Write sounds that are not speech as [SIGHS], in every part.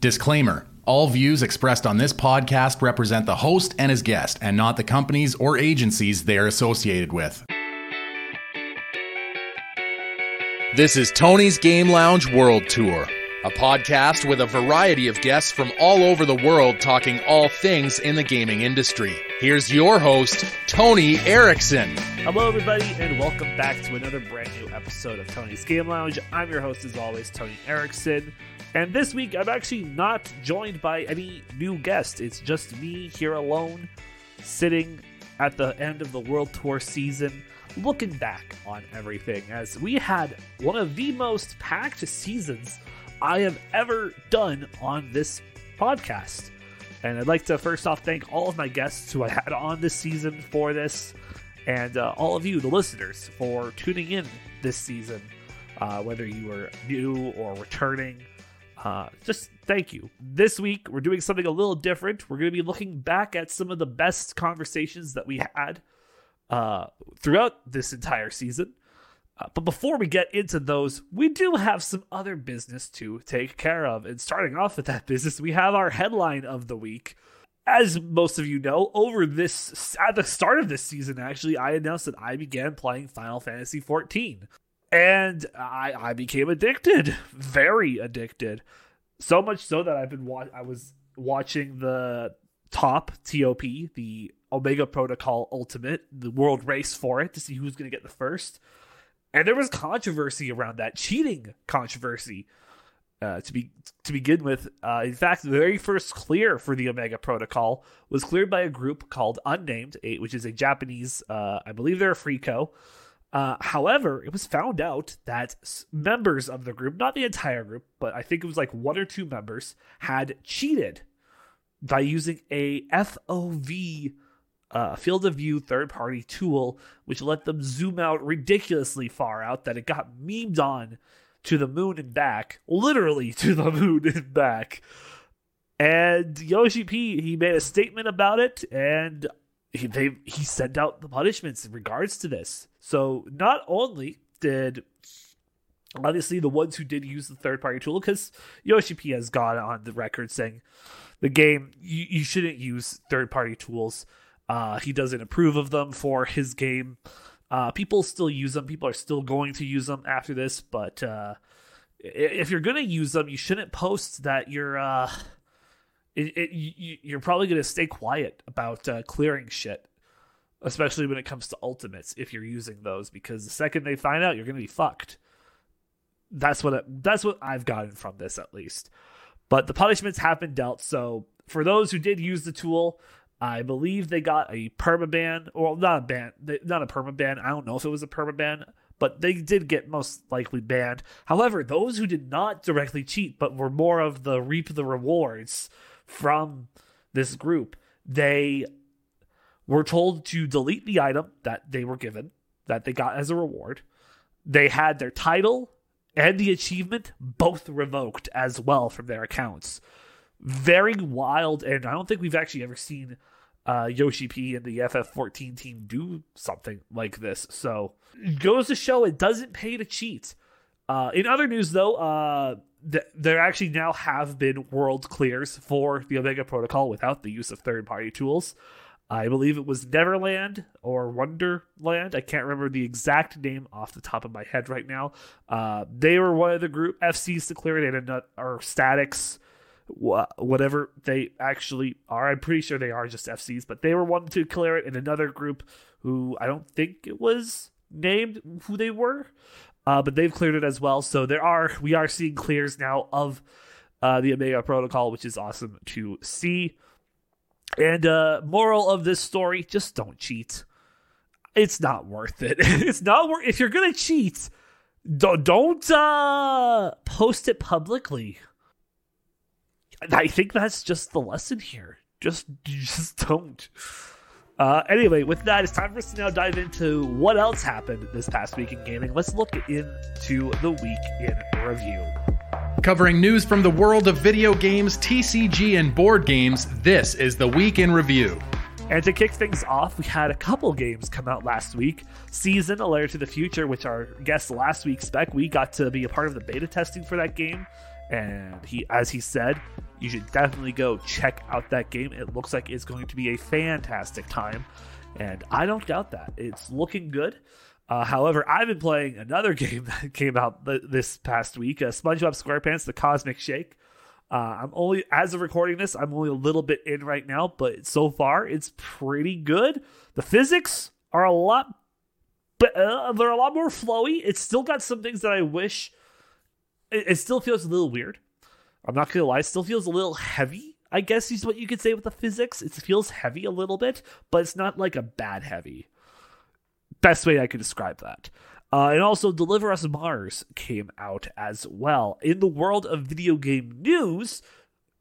Disclaimer All views expressed on this podcast represent the host and his guest, and not the companies or agencies they are associated with. This is Tony's Game Lounge World Tour, a podcast with a variety of guests from all over the world talking all things in the gaming industry. Here's your host, Tony Erickson. Hello, everybody, and welcome back to another brand new episode of Tony's Game Lounge. I'm your host, as always, Tony Erickson. And this week, I'm actually not joined by any new guest. It's just me here alone, sitting at the end of the World Tour season, looking back on everything as we had one of the most packed seasons I have ever done on this podcast. And I'd like to first off thank all of my guests who I had on this season for this, and uh, all of you, the listeners, for tuning in this season, uh, whether you were new or returning. Uh, just thank you. This week, we're doing something a little different. We're going to be looking back at some of the best conversations that we had uh, throughout this entire season. Uh, but before we get into those, we do have some other business to take care of. And starting off with that business, we have our headline of the week. As most of you know, over this at the start of this season, actually, I announced that I began playing Final Fantasy XIV, and I I became addicted, very addicted, so much so that I've been wa- I was watching the top TOP, the Omega Protocol Ultimate, the world race for it to see who's going to get the first. And there was controversy around that cheating controversy. Uh, to be to begin with, uh, in fact, the very first clear for the Omega Protocol was cleared by a group called Unnamed, which is a Japanese, uh, I believe they're a freako. Uh, however, it was found out that members of the group, not the entire group, but I think it was like one or two members, had cheated by using a FOV uh, field of view third party tool, which let them zoom out ridiculously far out that it got memed on to the moon and back, literally [LAUGHS] to the moon and back. And Yoshi P, he made a statement about it, and he they, he sent out the punishments in regards to this. So not only did obviously the ones who did use the third party tool, because Yoshi P has gone on the record saying the game you, you shouldn't use third party tools. Uh, he doesn't approve of them for his game. Uh, people still use them. People are still going to use them after this, but uh, if you're going to use them, you shouldn't post that you're. Uh, it, it, you, you're probably going to stay quiet about uh, clearing shit, especially when it comes to ultimates. If you're using those, because the second they find out, you're going to be fucked. That's what it, that's what I've gotten from this, at least. But the punishments have been dealt. So for those who did use the tool, I believe they got a permaban, or not a ban, not a permaban. I don't know if it was a permaban, but they did get most likely banned. However, those who did not directly cheat, but were more of the reap the rewards from this group, they were told to delete the item that they were given, that they got as a reward. They had their title and the achievement both revoked as well from their accounts very wild, and I don't think we've actually ever seen uh, Yoshi P and the FF14 team do something like this. So goes to show it doesn't pay to cheat. Uh, in other news, though, uh, th- there actually now have been world clears for the Omega Protocol without the use of third party tools. I believe it was Neverland or Wonderland. I can't remember the exact name off the top of my head right now. Uh, they were one of the group FCs to clear it, and uh, or Statics whatever they actually are. I'm pretty sure they are just FCs, but they were one to clear it, and another group who I don't think it was named who they were, uh, but they've cleared it as well. So there are we are seeing clears now of uh, the Omega Protocol, which is awesome to see. And uh, moral of this story: just don't cheat. It's not worth it. [LAUGHS] it's not worth. If you're gonna cheat, don't don't uh, post it publicly. I think that's just the lesson here. Just [LAUGHS] just don't. Uh, anyway, with that, it's time for us to now dive into what else happened this past week in gaming. Let's look into the week in review. Covering news from the world of video games, TCG, and board games, this is the Week in Review. And to kick things off, we had a couple games come out last week. Season, A Letter to the Future, which our guest last week, Spec, we got to be a part of the beta testing for that game. And he, as he said, You should definitely go check out that game. It looks like it's going to be a fantastic time, and I don't doubt that. It's looking good. Uh, however, I've been playing another [LAUGHS] game that came out th- this past week, uh, SpongeBob SquarePants: The Cosmic Shake. Uh, I'm only as of recording this, I'm only a little bit in right now, but so far it's pretty good. The physics are a lot, uh, they're a lot more flowy. It's still got some things that I wish. It, it still feels a little weird. I'm not gonna lie, it still feels a little heavy. I guess is what you could say with the physics. It feels heavy a little bit, but it's not like a bad heavy. Best way I could describe that. Uh, and also, Deliver Us Mars came out as well. In the world of video game news,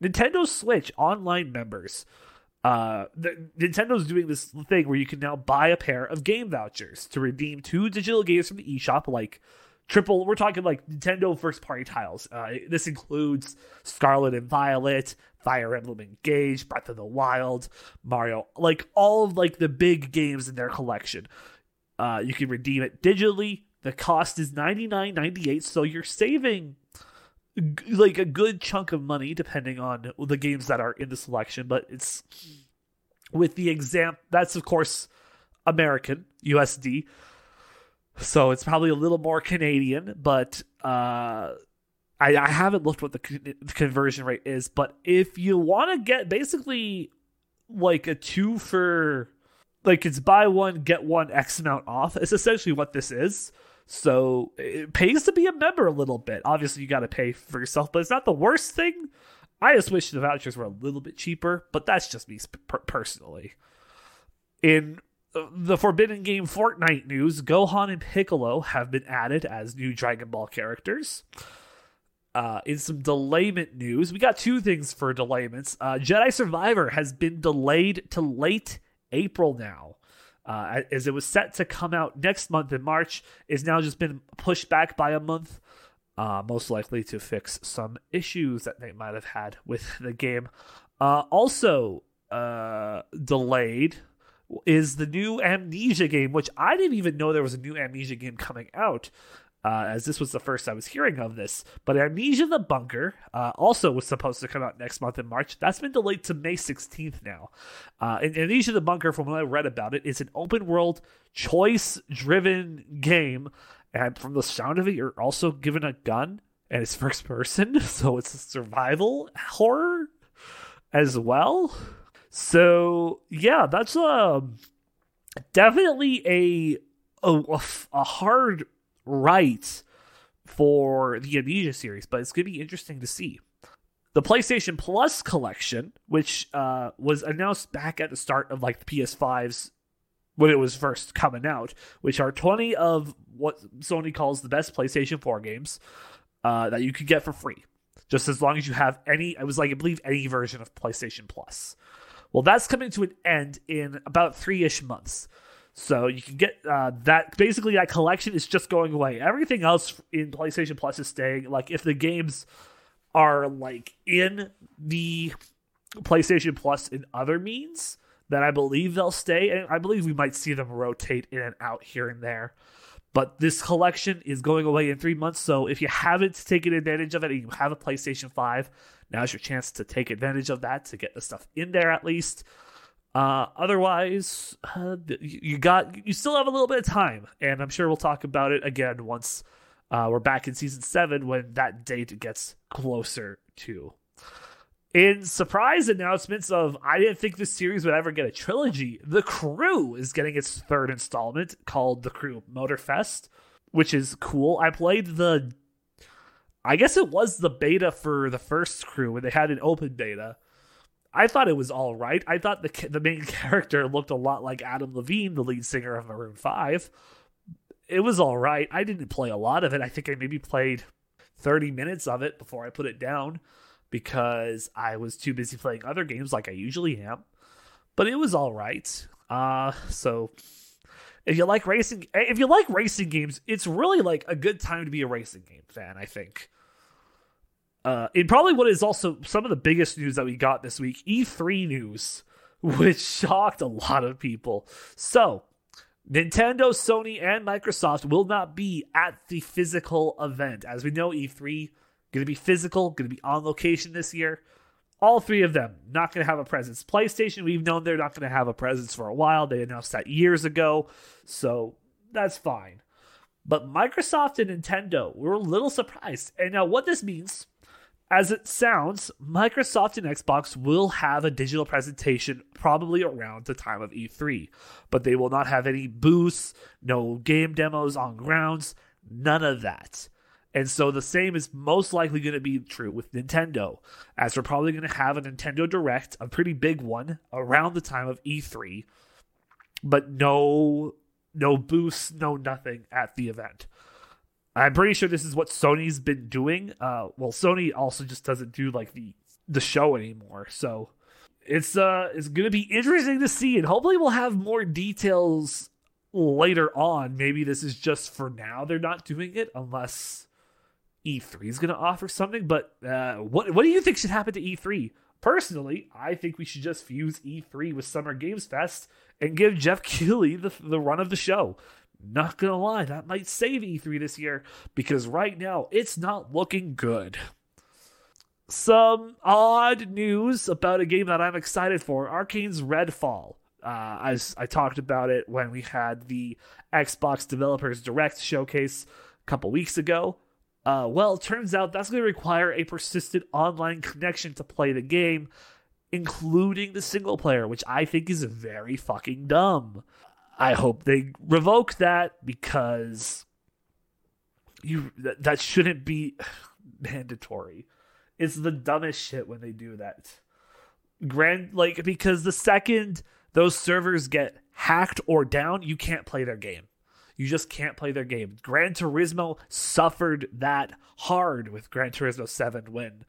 Nintendo Switch online members. Uh, the, Nintendo's doing this thing where you can now buy a pair of game vouchers to redeem two digital games from the eShop, like triple. We're talking like Nintendo first party titles. Uh, this includes Scarlet and Violet, Fire Emblem Engage, Breath of the Wild, Mario, like all of like the big games in their collection. Uh, you can redeem it digitally. The cost is ninety nine ninety eight, so you're saving like a good chunk of money depending on the games that are in the selection. But it's with the exam. That's of course American USD, so it's probably a little more Canadian. But uh, I, I haven't looked what the, con- the conversion rate is. But if you want to get basically like a two for like it's buy one get one x amount off. It's essentially what this is. So it pays to be a member a little bit. Obviously you got to pay for yourself but it's not the worst thing. I just wish the vouchers were a little bit cheaper but that's just me personally. In the forbidden game fortnite news gohan and piccolo have been added as new dragon ball characters. Uh, in some delayment news, we got two things for delayments. Uh, Jedi Survivor has been delayed to late April now. Uh, as it was set to come out next month in March, is now just been pushed back by a month, uh, most likely to fix some issues that they might have had with [LAUGHS] the game. Uh, also uh, delayed is the new Amnesia game, which I didn't even know there was a new Amnesia game coming out uh, as this was the first I was hearing of this. But Amnesia the Bunker uh, also was supposed to come out next month in March. That's been delayed to May 16th now. Uh, and Amnesia the Bunker, from what I read about it, is an open world, choice driven game. And from the sound of it, you're also given a gun and it's first person. [LAUGHS] So it's a survival horror as well. So yeah, that's um definitely a a, a hard right for the Amnesia series, but it's going to be interesting to see. The PlayStation Plus collection, which uh, was announced back at the start of like the PS5's when it was first coming out, which are 20 of what Sony calls the best PlayStation 4 games uh, that you can get for free, just as long as you have any. I was like, I believe any version of PlayStation Plus. Well, that's coming to an end in about three ish months. So you can get uh, that. Basically, that collection is just going away. Everything else in PlayStation Plus is staying. Like if the games are like in the PlayStation Plus in other means, then I believe they'll stay. And I believe we might see them rotate in and out here and there. But this collection is going away in three months. So if you haven't taken advantage of it and you have a PlayStation 5, now's your chance to take advantage of that to get the stuff in there at least. Uh, otherwise, uh, you got you still have a little bit of time, and I'm sure we'll talk about it again once uh, we're back in season seven when that date gets closer to. In surprise announcements of I didn't think this series would ever get a trilogy, The Crew is getting its third installment called The Crew Motorfest, which is cool. I played the I guess it was the beta for the first crew when they had an open beta. I thought it was all right. I thought the the main [LAUGHS] character looked a lot like Adam Levine, the lead singer of Maroon Five. It was all right. I didn't play a lot of it. I think I maybe played thirty minutes of it before I put it down because I was too busy playing other games like I usually am. But it was all right. Uh, so if you like racing, if you like racing games, it's really like a good time to be a racing game fan. I think uh, in probably what is also some of the biggest news that we got this week, E3 news, [LAUGHS] which shocked a lot of people. So, Nintendo, Sony, and Microsoft will not be at the physical event. As we know, E3 going to be physical, going to be on location this year. All three of them not going to have a presence. PlayStation, we've known they're not going to have a presence for a while. They announced that years ago, so that's fine. But Microsoft and Nintendo were a little surprised. And now, what this means, as it sounds, Microsoft and Xbox will have a digital presentation probably around the time of E3, but they will not have any booths, no game demos on grounds, none of that. And so the same is most likely going to be true with Nintendo, as we're probably going to have a Nintendo Direct, a pretty big one, around the time of E3, but no no boosts, no nothing at the event. I'm pretty sure this is what Sony's been doing. Uh, well, Sony also just doesn't do like the the show anymore, so it's uh it's gonna be interesting to see, and hopefully we'll have more details later on. Maybe this is just for now; they're not doing it unless E3 is gonna offer something. But uh, what what do you think should happen to E3? Personally, I think we should just fuse E3 with Summer Games Fest and give Jeff [LAUGHS] Keighley the, the run of the show. Not gonna lie, that might save E3 this year because right now it's not looking good. Some odd news about a game that I'm excited for Arkane's Redfall. Uh, as I talked about it when we had the Xbox Developers Direct showcase a couple weeks ago. Uh, well, turns out that's going to require a persistent online connection to play the game, including the single player, which I think is very fucking dumb. I hope they revoke that because you that, that shouldn't be [SIGHS] mandatory. It's the dumbest shit when they do that. Grand like because the second those servers get hacked or down, you can't play their game. You just can't play their game. Gran Turismo suffered that hard with Gran Turismo 7 when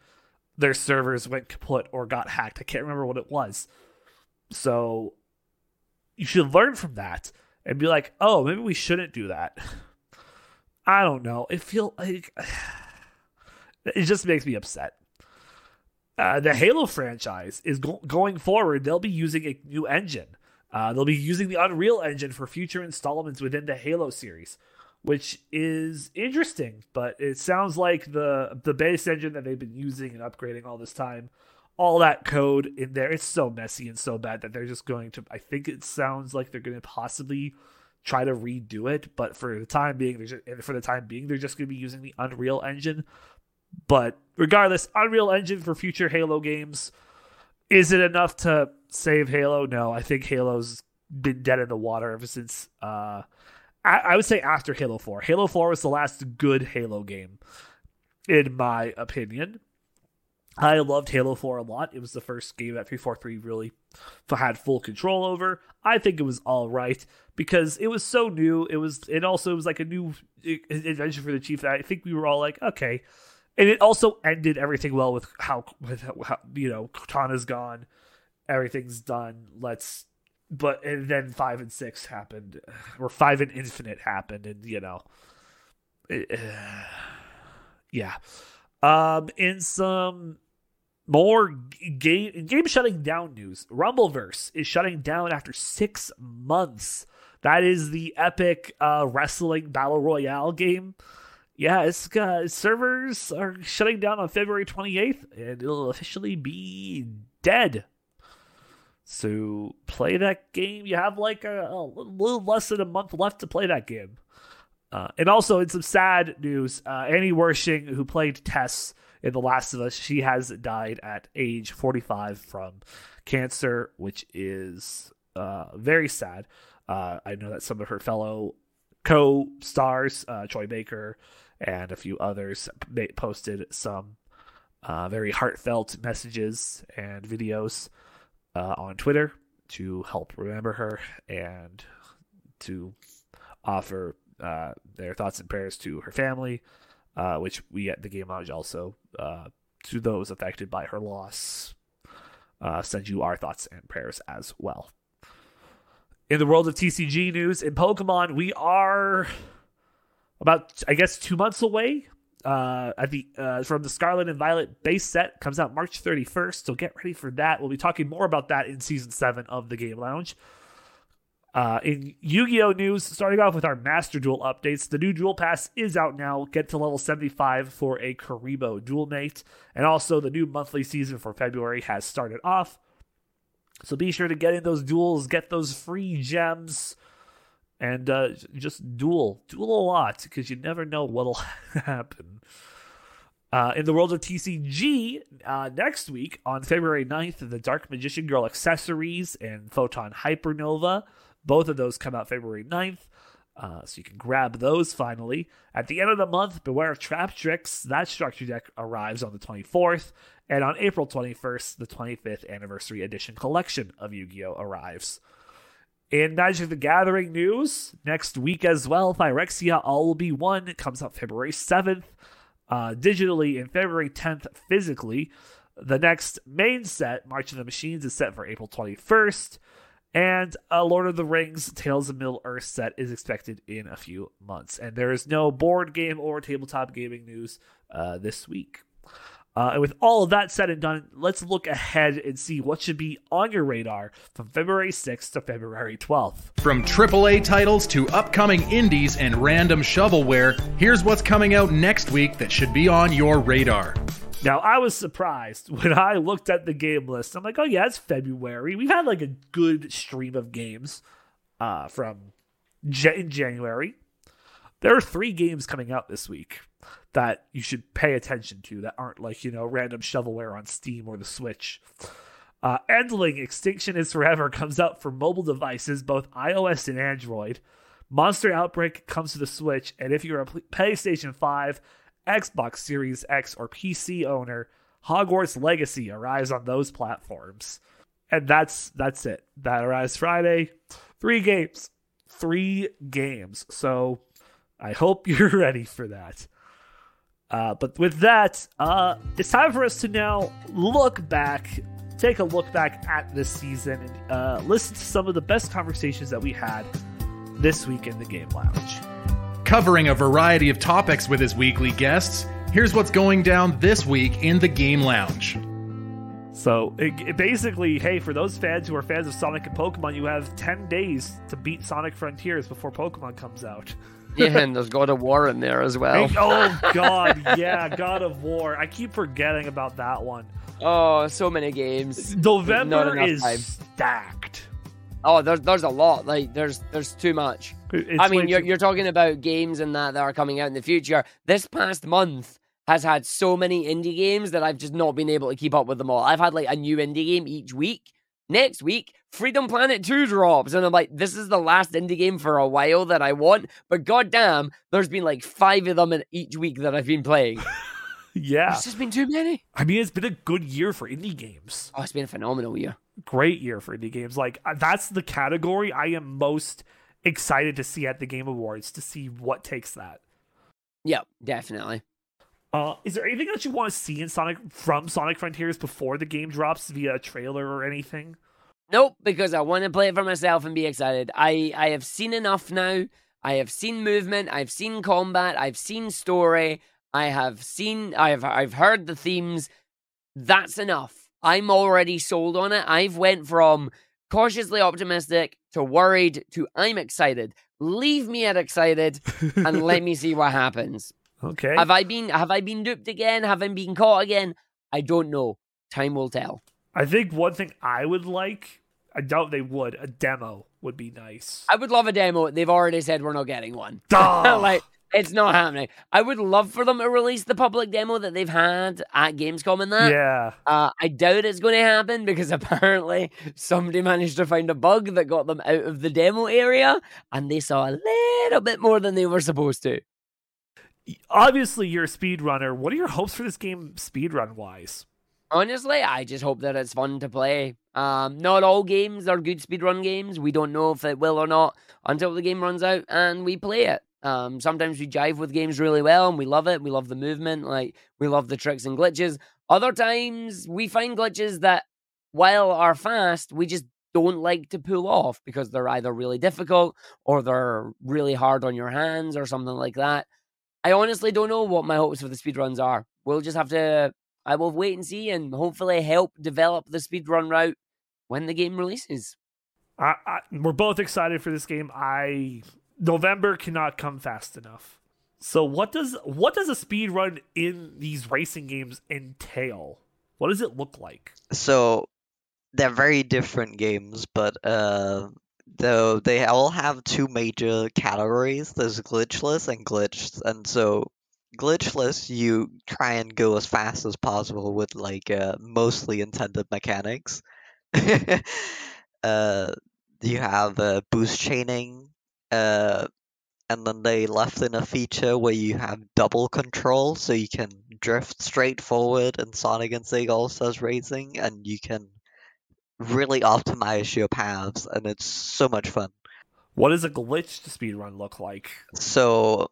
their servers went kaput or got hacked. I can't remember what it was. So you should learn from that and be like, oh, maybe we shouldn't do that. I don't know. It feel like [SIGHS] it just makes me upset. Uh, the Halo franchise is go- going forward. They'll be using a new engine. Uh, they'll be using the Unreal Engine for future installments within the Halo series, which is interesting. But it sounds like the the base engine that they've been using and upgrading all this time, all that code in there, it's so messy and so bad that they're just going to. I think it sounds like they're going to possibly try to redo it, but for the time being, they're just, for the time being, they're just going to be using the Unreal Engine. But regardless, Unreal Engine for future Halo games. Is it enough to save Halo? No, I think Halo's been dead in the water ever since. Uh, I, I would say after Halo Four. Halo Four was the last good Halo game, in my opinion. I loved Halo 4 a lot. It was the first game that 343 really had full control over. I think it was all right because it was so new. It was it also was like a new adventure for the chief that I think we were all like, okay, and it also ended everything well with how with how you know Cortana's gone, everything's done. Let's but and then five and six happened, or five and infinite happened, and you know, it, [SIGHS] yeah. Um, in some more game game shutting down news, Rumbleverse is shutting down after six months. That is the epic uh, wrestling battle royale game yeah, it's uh, servers are shutting down on February 28th, and it'll officially be dead. So play that game. You have like a, a little less than a month left to play that game. Uh, and also, in some sad news, uh, Annie Wersching, who played Tess in The Last of Us, she has died at age 45 from cancer, which is uh, very sad. Uh, I know that some of her fellow co-stars, uh, Troy Baker, and a few others posted some uh, very heartfelt messages and videos uh, on Twitter to help remember her and to offer uh, their thoughts and prayers to her family, uh, which we at the Game Lounge also, uh, to those affected by her loss, uh, send you our thoughts and prayers as well. In the world of TCG news, in Pokemon, we are about I guess two months away. Uh, at the uh, from the Scarlet and Violet base set comes out March 31st. So get ready for that. We'll be talking more about that in season seven of the Game Lounge. Uh, in Yu Gi Oh! news, starting off with our Master Duel updates, the new Duel Pass is out now. Get to level 75 for a Kuriboh Duel Mate. And also, the new monthly season for February has started off. So be sure to get in those duels, get those free gems, and uh, just duel. Duel a lot because you never know what'll [LAUGHS] happen. Uh, in the world of TCG, uh, next week on February 9th, the Dark Magician Girl accessories and Photon Hypernova. Both of those come out February 9th. Uh, so you can grab those finally. At the end of the month, Beware of Trap Tricks. That structure deck arrives on the 24th. And on April 21st, the 25th Anniversary Edition collection of Yu Gi Oh! arrives. In Magic the Gathering news, next week as well, Phyrexia All Will Be One comes out February 7th, uh, digitally, and February 10th physically. The next main set, March of the Machines, is set for April 21st. And a Lord of the Rings Tales of Middle Earth set is expected in a few months. And there is no board game or tabletop gaming news uh, this week. Uh, and with all of that said and done, let's look ahead and see what should be on your radar from February 6th to February 12th. From AAA titles to upcoming indies and random shovelware, here's what's coming out next week that should be on your radar. Now, I was surprised [LAUGHS] when I looked at the game list. I'm like, oh, yeah, it's February. We've had like a good stream of games uh, from in January. There are three games coming out this week that you should pay attention to that aren't like, you know, random shovelware on Steam or the Switch. Uh, Endling Extinction is Forever comes out for mobile devices, both iOS and Android. Monster Outbreak comes to the Switch, and if you're a PlayStation 5, Xbox Series X, or PC owner, Hogwarts Legacy arrives on those platforms. And that's that's it. That arrives Friday. Three games. Three games. So I hope [LAUGHS] you're ready for that. Uh, but with that, uh, it's time for us to now look back, take a look back at this season, and uh, listen to some of the best conversations that we had this week in the Game Lounge. Covering a variety of topics with his weekly guests, here's what's going down this week in the Game Lounge. So, it, it basically, hey, for those fans who are fans of Sonic and Pokemon, you have 10 days to beat Sonic Frontiers before Pokemon comes out. yeah, and there's God of War in there as well. oh [LAUGHS] God, yeah, God of War. I keep forgetting about that one. Oh, so many games. November is time. stacked. Oh, there's there's a lot. Like there's there's too much. It's I mean, you're you're talking about games and that that are coming out in the future. This past month has had so many indie games that I've just not been able to keep up with them all. I've had like a new indie game each week. Next week, Freedom Planet 2 drops. And I'm like, this is the last indie game for a while that I want. But goddamn, there's been like five of them in each week that I've been playing. [LAUGHS] yeah. It's just been too many. I mean, it's been a good year for indie games. Oh, it's been a phenomenal year. Great year for indie games. Like, uh, that's the category I am most excited to see at the Game Awards to see what takes that. Yep, definitely. Uh, is there anything that you want to see in Sonic from Sonic Frontiers before the game drops via a trailer or anything? Nope, because I want to play it for myself and be excited. I I have seen enough now. I have seen movement. I've seen combat. I've seen story. I have seen. I've I've heard the themes. That's enough. I'm already sold on it. I've went from cautiously optimistic to worried to I'm excited. Leave me at excited and [LAUGHS] let me see what happens. Okay. Have I been have I been duped again? Have I been caught again? I don't know. Time will tell. I think one thing I would like, I doubt they would, a demo would be nice. I would love a demo. They've already said we're not getting one. [LAUGHS] like it's not happening. I would love for them to release the public demo that they've had at Gamescom and that. Yeah. Uh, I doubt it's going to happen because [LAUGHS] apparently somebody managed to find a bug that got them out of the demo area and they saw a little bit more than they were supposed to obviously you're a speedrunner. What are your hopes for this game speedrun wise? Honestly, I just hope that it's fun to play. Um, not all games are good speedrun games. We don't know if it will or not until the game runs out and we play it. Um, sometimes we jive with games really well and we love it. We love the movement, like we love the tricks and glitches. Other times we find glitches that, while are fast, we just don't like to pull off because they're either really difficult or they're really hard on your hands or something like that. I honestly don't know what my hopes for the speedruns are. We'll just have to, I will wait and see and hopefully help develop the speedrun route when the game releases. I, I, we're both excited for this game. I November cannot come fast enough. So what does what does a speed run in these racing games entail? What does it look like? So they're very different games, but uh, though they all have two major categories. There's glitchless and glitched, and so glitchless you try and go as fast as possible with like uh, mostly intended mechanics. [LAUGHS] uh, you have uh, boost chaining, uh, and then they left in a feature where you have double control, so you can drift straight forward in Sonic and Sega All Stars Racing, and you can really optimize your paths, and it's so much fun. What does a glitched speedrun look like? So,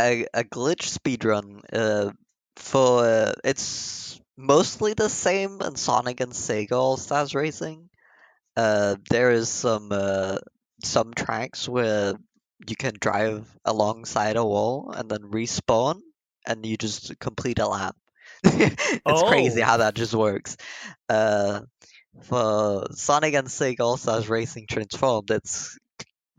a, a glitch speedrun, uh, for uh, it's mostly the same in Sonic and Sega All Stars Racing. Uh, there is some uh, some tracks where you can drive alongside a wall and then respawn, and you just complete a lap. [LAUGHS] it's crazy Oh. how that just works. Uh, for Sonic and Sega All Stars Racing Transformed, it's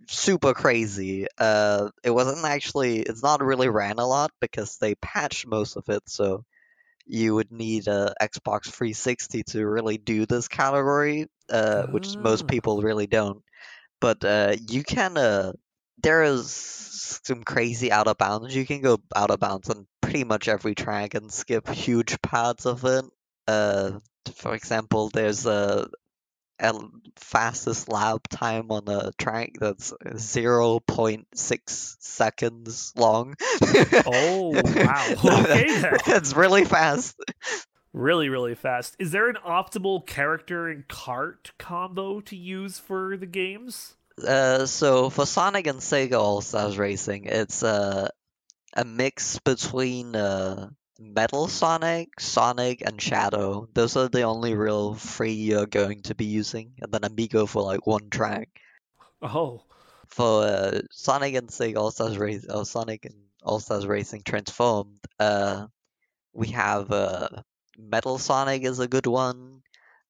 super crazy. Uh, it wasn't actually, it's not really ran a lot because they patched most of it, so you would need a Xbox 360 to really do this category, uh, which most Ah. people really don't. But uh, you can, uh, there is some crazy out of bounds. You can go out of bounds on pretty much every track and skip huge parts of it. Uh, for example, there's a, a fastest lap time on a track that's 0.6 seconds long. [LAUGHS] Oh, wow. [LAUGHS] Okay, then. It's really fast. Really, really fast. Is there an optimal character and cart combo to use for the games? Uh, so for Sonic and Sega All Stars Racing, it's uh, a mix between uh, Metal Sonic, Sonic, and Shadow. Those are the only real three you're going to be using, and then Amigo for like one track. Oh, For uh, Sonic and Sega All Stars Race, or Sonic and All Stars Racing Transformed, uh, we have uh, Metal Sonic is a good one.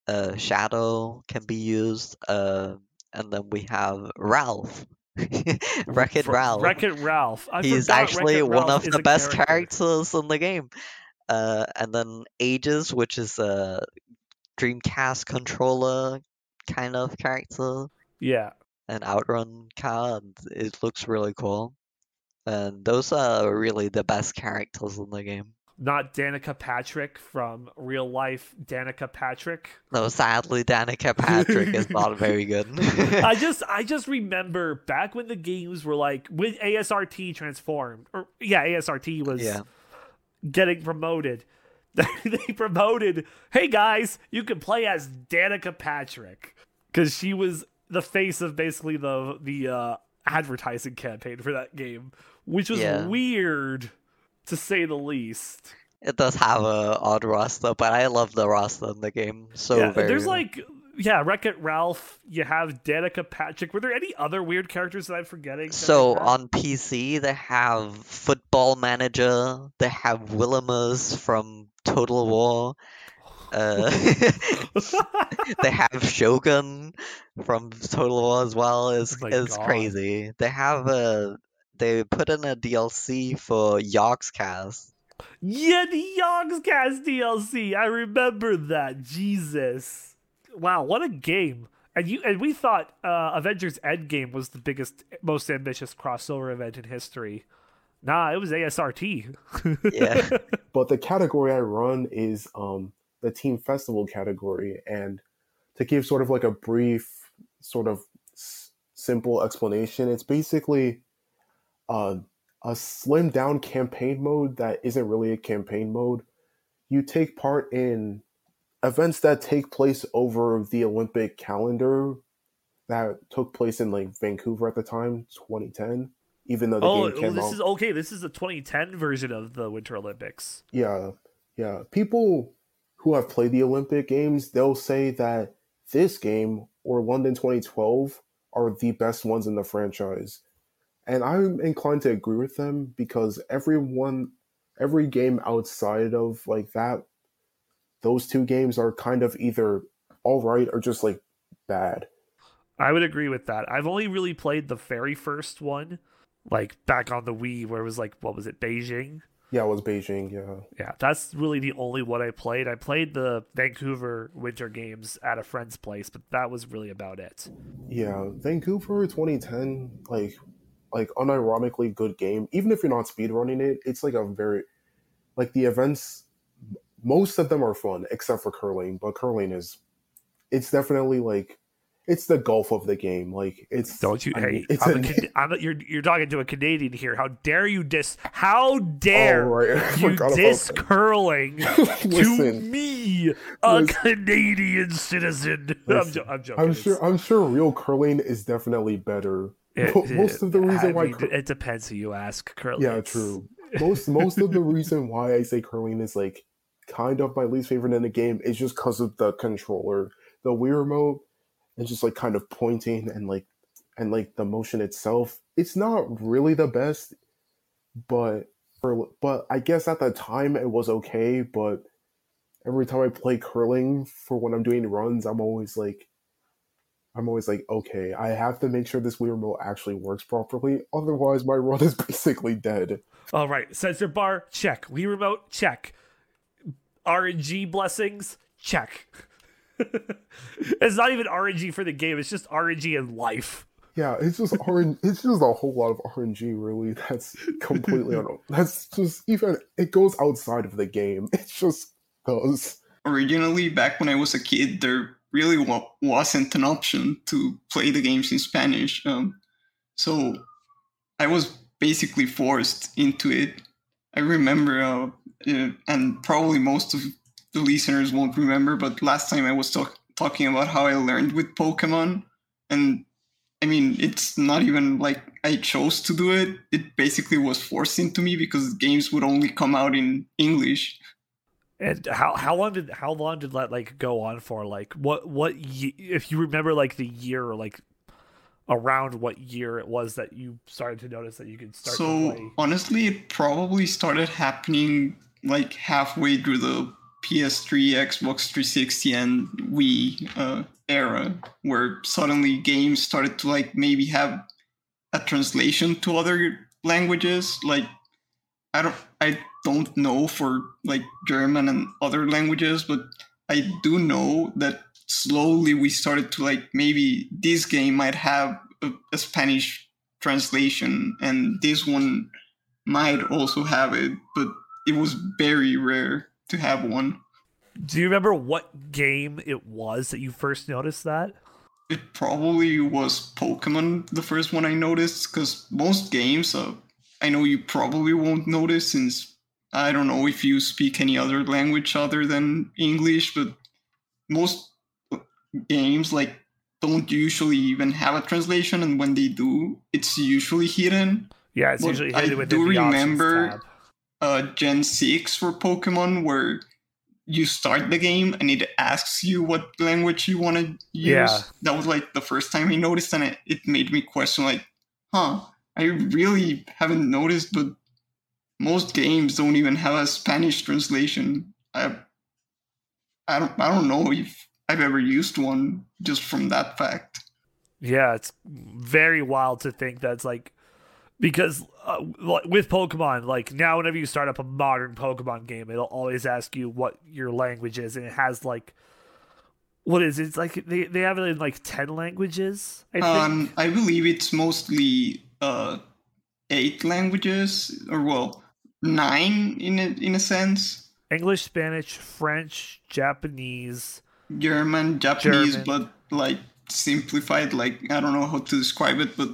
Uh, Shadow can be used. Uh, and then we have Ralph. [LAUGHS] Wreck-It Ralph. Wreck-It Ralph. I He's actually Wreck-It one Ralph of the best character. characters in the game. Uh, and then Ages, which is a Dreamcast controller kind of character, Yeah. an outrun car, and it looks really cool. And those are really the best characters in the game. Not Danica Patrick from real life Danica Patrick. No, sadly, Danica Patrick is not [LAUGHS] very good. I [LAUGHS] just I just remember back when the games were like with ASRT transformed or yeah, ASRT was yeah. getting promoted. [LAUGHS] they promoted, "Hey guys, you can play as Danica Patrick." Cuz she was the face of basically the the uh advertising campaign for that game, which was Yeah. weird to say the least. It does have a odd roster, but I love the roster in the game so yeah, very there's like yeah, Wreck It Ralph. You have Danica Patrick. Were there any other weird characters that I'm forgetting? So on PC, they have Football Manager. They have Willemers from Total War. Uh, [LAUGHS] they [LAUGHS] have Shogun from Total War as well. Is Oh God. crazy. They have a they put in a DLC for Yogscast. yeah, the Yogscast DLC. I remember that. Jesus, wow, what a game! And you and we thought uh, Avengers Endgame was the biggest, most ambitious crossover event in history. Nah, it was ASRT. [LAUGHS] Yeah. But the category I run is um, the team festival category, and to give sort of like a brief, sort of s- simple explanation, it's basically uh, a slimmed down campaign mode that isn't really a campaign mode. You take part in events that take place over the Olympic calendar that took place in like Vancouver at the time, 2010. Even though the oh, game came this out, is okay. This is the 2010 version of the Winter Olympics. Yeah, yeah. People who have played the Olympic Games, they'll say that this game or London 2012 are the best ones in the franchise. And I'm inclined to agree with them because everyone every game outside of like that those two games are kind of either all right or just like bad. I would agree with that. I've only really played the very first one, like back on the Wii, where it was like, what was it, Beijing? Yeah, it was Beijing. Yeah. Yeah, that's really the only one I played. I played the Vancouver Winter Games at a friend's place, but that was really about it. Yeah, Vancouver 2010, like, like unironically good game. Even if you're not speedrunning it, it's like a very, like the events. Most of them are fun, except for curling. But curling is, it's definitely like it's the golf of the game. Like it's don't you? I, hey it's I'm a- a Can- I'm a- you're you're talking to a Canadian here. How dare you dis? How oh, dare Oh, right. [LAUGHS] You dis curling [LAUGHS] to Listen, me, a Listen. Canadian citizen? [LAUGHS] I'm, jo- I'm joking. I'm sure. I'm sure real curling is definitely better. It- Mo- it- most of the reason I why mean, cur- it depends who you ask. Curling. Yeah, true. Most most of the reason why I say curling is like kind of my least favorite in the game is just because of the controller, the Wii remote, and just like kind of pointing and like and like the motion itself. It's not really the best, but for but I guess at the time it was okay. But every time I play curling for when I'm doing runs, I'm always like. I'm always like, okay, I have to make sure this Wii remote actually works properly. Otherwise, my run is [LAUGHS] basically dead. All right, sensor bar check. Wii remote check. RNG blessings check. [LAUGHS] it's not even RNG for the game. It's just RNG in life. Yeah, it's just RNG. It's just a whole lot of RNG. Really, that's completely un- [LAUGHS] That's just even. It goes outside of the game. It just goes. originally back when i was a kid there really wa- wasn't an option to play the games in spanish um, so i was basically forced into it. I remember uh, uh, and probably most of the listeners won't remember but last time i was talk- talking about how i learned with pokemon and i mean it's not even like i chose to do it. It basically was forced into me because games would only come out in english And how how long did how long did that like go on for? Like what what ye- if you remember like the year or like around what year it was that you started to notice that you could start so honestly it probably started happening like halfway through the ps3 xbox 360 and wii uh, era where suddenly games started to like maybe have a translation to other languages like i don't i don't know for like german and other languages but i do know that slowly we started to like maybe this game might have a, a spanish translation and this one might also have it but it was very rare to have one Do you remember what game it was that you first noticed that? it probably was pokemon the first one i noticed because most games uh, i know you probably won't notice since i don't know if you speak any other language other than english but most games like don't usually even have a translation and when they do it's usually hidden Yeah, it's Well, usually hidden within do the options remember- uh, Gen 6 for Pokemon where you start the game and it asks you what language you want to use. Yeah. That was like the first time I noticed and it, it made me question like, huh, I really haven't noticed, but most games don't even have a Spanish translation. I, I don't, I don't know if I've ever used one just from that fact. Yeah, it's very wild to think that's like because uh, with Pokemon, like now whenever you start up a modern Pokemon game, it'll always ask you what your language is, and it has like what is it? It's like they they have it in like ten languages. I think. Um, I believe it's mostly uh, eight languages, or well, nine in a, in a sense. English, Spanish, French, Japanese. German, Japanese, German. but like simplified. Like I don't know how to describe it, but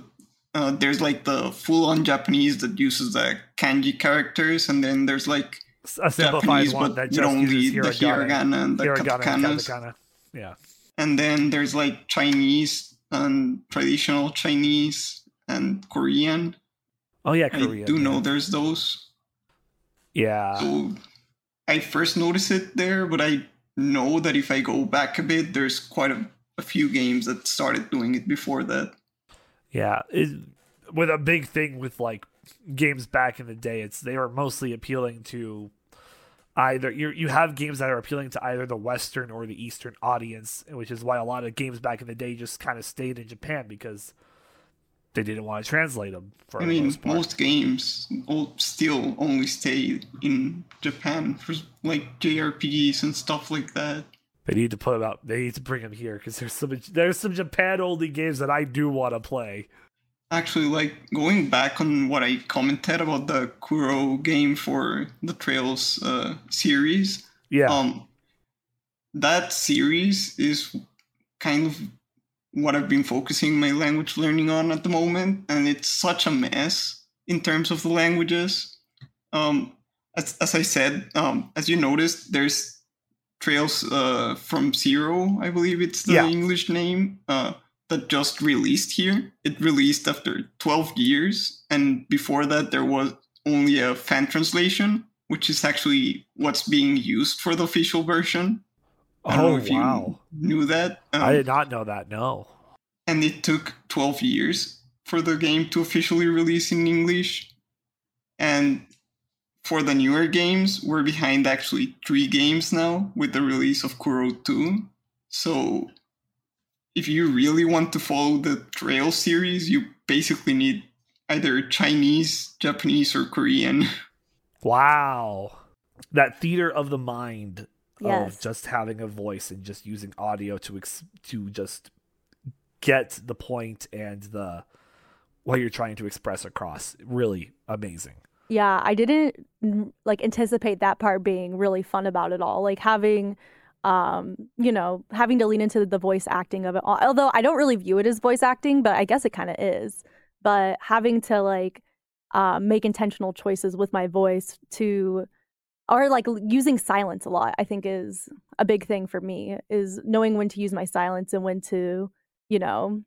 uh, there's like the full-on Japanese that uses the kanji characters, and then there's like A simplified Japanese, one but that you just don't uses the hiragana, and the hiragana and katakana. Yeah. and then there's like Chinese and traditional Chinese and Korean. Oh yeah, Korean. I do yeah. know there's those. Yeah. So I first noticed it there, but I know that if I go back a bit, there's quite a, a few games that started doing it before that. Yeah, it, with a big thing with like games back in the day, it's they were mostly appealing to either you you have games that are appealing to either the western or the eastern audience which is why a lot of games back in the day just kind of stayed in japan because they didn't want to translate them for I mean, most most games all still only stay in Japan for like JRPGs and stuff like that. they need to put them out they need to bring them here because there's some there's some japan only games that i do want to play. Actually, like going back on what I commented about the Kuro game for the Trails uh, series, yeah. um, that series is kind of what I've been focusing my language learning on at the moment, and it's such a mess in terms of the languages. Um, as, as I said, um, as you noticed, there's Trails uh, from Zero, I believe it's the Yeah. English name, uh, that just released here. It released after 12 years, and before that, there was only a fan translation, which is actually what's being used for the official version. I don't oh know if wow you knew that. Um, i did not know that no and it took 12 years for the game to officially release in English. And for the newer games, we're behind actually three games now with the release of Kuro 2. So if you really want to follow the Trail series, you basically need either Chinese, Japanese, or Korean. [LAUGHS] wow that theater of the mind Yes. of just having a voice and just using audio to ex- to just get the point and the what you're trying to express across. Really amazing. Yeah, I didn't like anticipate that part being really fun about it all. Like having um, you know, having to lean into the voice acting of it. all. Although I don't really view it as voice acting, but I guess it kind of is. But having to like uh, make intentional choices with my voice to or like using silence a lot i think is a big thing for me is knowing when to use my silence and when to you know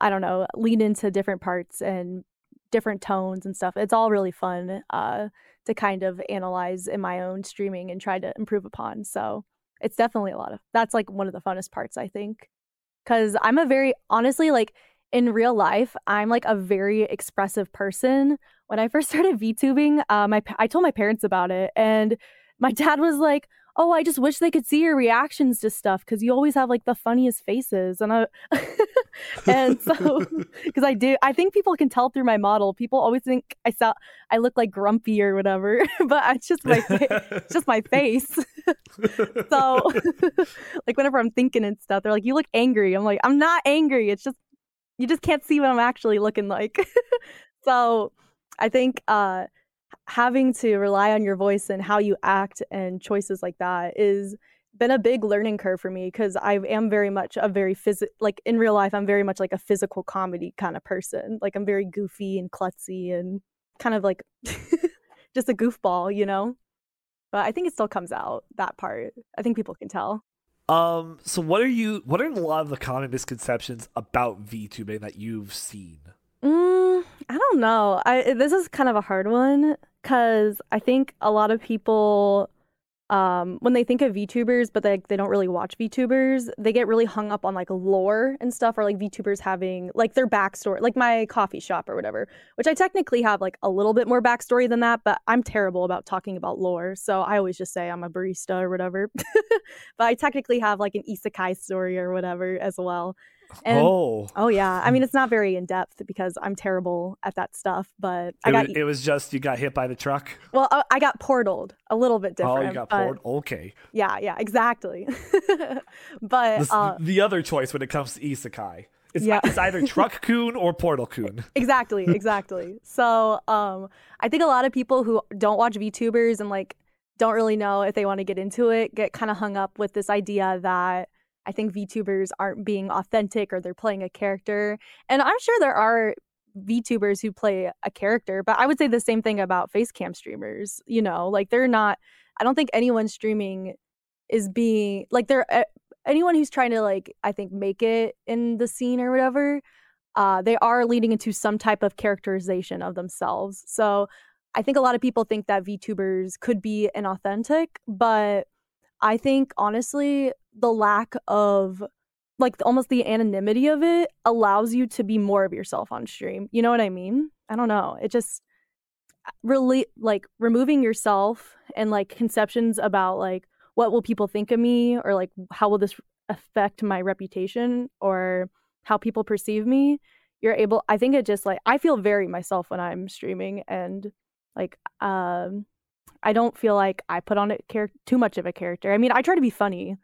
i don't know lean into different parts and different tones and stuff. It's all really fun uh to kind of analyze in my own streaming and try to improve upon so it's definitely a lot of that's like one of the funnest parts i think because i'm a very honestly like in real life i'm like a very expressive person when I first [LAUGHS] started VTubing, uh, my I told my parents about it, and my dad was like, "Oh, I just wish they could see your reactions to stuff because you always have like the funniest faces." And I, [LAUGHS] and so [LAUGHS] because I do, I think people can tell through my model. People always think I sound, I look like grumpy or whatever, but it's just my, it's just my face. so, like whenever I'm thinking and stuff, they're like, "You look angry." I'm like, "I'm not angry. It's just you just can't see what I'm actually looking like." [LAUGHS] so I think uh, having to rely on your voice and how you act and choices like that is been a big learning curve for me because I am very much a very phys like in real life I'm very much like a physical comedy kind of person. Like I'm very goofy and klutzy and kind of like [LAUGHS] just a goofball, you know. But I think it still comes out that part. I think people can tell. Um. So, what are you? What are a lot of the common misconceptions about VTubing that you've seen? Mm, I don't know. I this is kind of a hard one because I think a lot of people, um, when they think of VTubers, but they they don't really watch VTubers, they get really hung up on like lore and stuff, or like VTubers having like their backstory, like my coffee shop or whatever. Which I technically have like a little bit more backstory than that, but I'm terrible about talking about lore, so I always just say I'm a barista or whatever. [LAUGHS] but I technically have like an isekai story or whatever as well. And oh. Oh yeah, I mean it's not very in depth because I'm terrible at that stuff. But I It, got was, it was just you got hit by the truck. well, I- I got portaled a little bit different. oh, you got poured. Okay. Yeah, yeah, exactly. [LAUGHS] but This- uh, the other choice when it comes to isekai, it's, Yeah. it's either truck [LAUGHS] coon or portal coon. exactly, [LAUGHS] exactly. So um, I think a lot of people who don't watch VTubers and like don't really know if they want to get into it get kind of hung up with this idea that I think VTubers aren't being authentic or they're playing a character. And I'm sure there are VTubers who play a character, but I would say the same thing about face cam streamers. You know, like they're not, I don't think anyone streaming is being like they're uh, anyone who's trying to like, I think, make it in the scene or whatever. Uh, they are leading into some type of characterization of themselves. So I think a lot of people think that VTubers could be inauthentic, but I think honestly, the lack of like almost the anonymity of it allows you to be more of yourself on stream. You know what I mean? I don't know. It just really like removing yourself and like conceptions about like what will people think of me or like how will this affect my reputation or how people perceive me you're able i think it just like i feel very myself when i'm streaming and like um i don't feel like i put on a character too much of a character i mean i try to be funny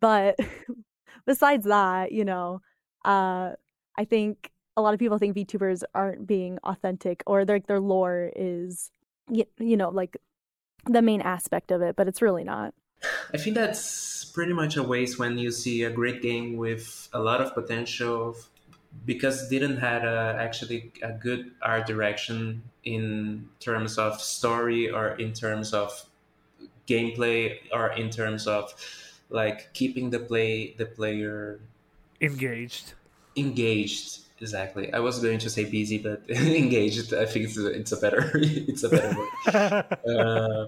but [LAUGHS] besides that you know uh i think a lot of people think VTubers aren't being authentic or their their lore is you, you know like the main aspect of it, but it's really not. I think that's pretty much a waste when you see a great game with a lot of potential because didn't had a, actually a good art direction in terms of story or in terms of gameplay or in terms of like keeping the play the player engaged engaged exactly. I was going to say busy, but [LAUGHS] engaged. I think it's a, it's a better [LAUGHS] it's a better word. [LAUGHS] uh,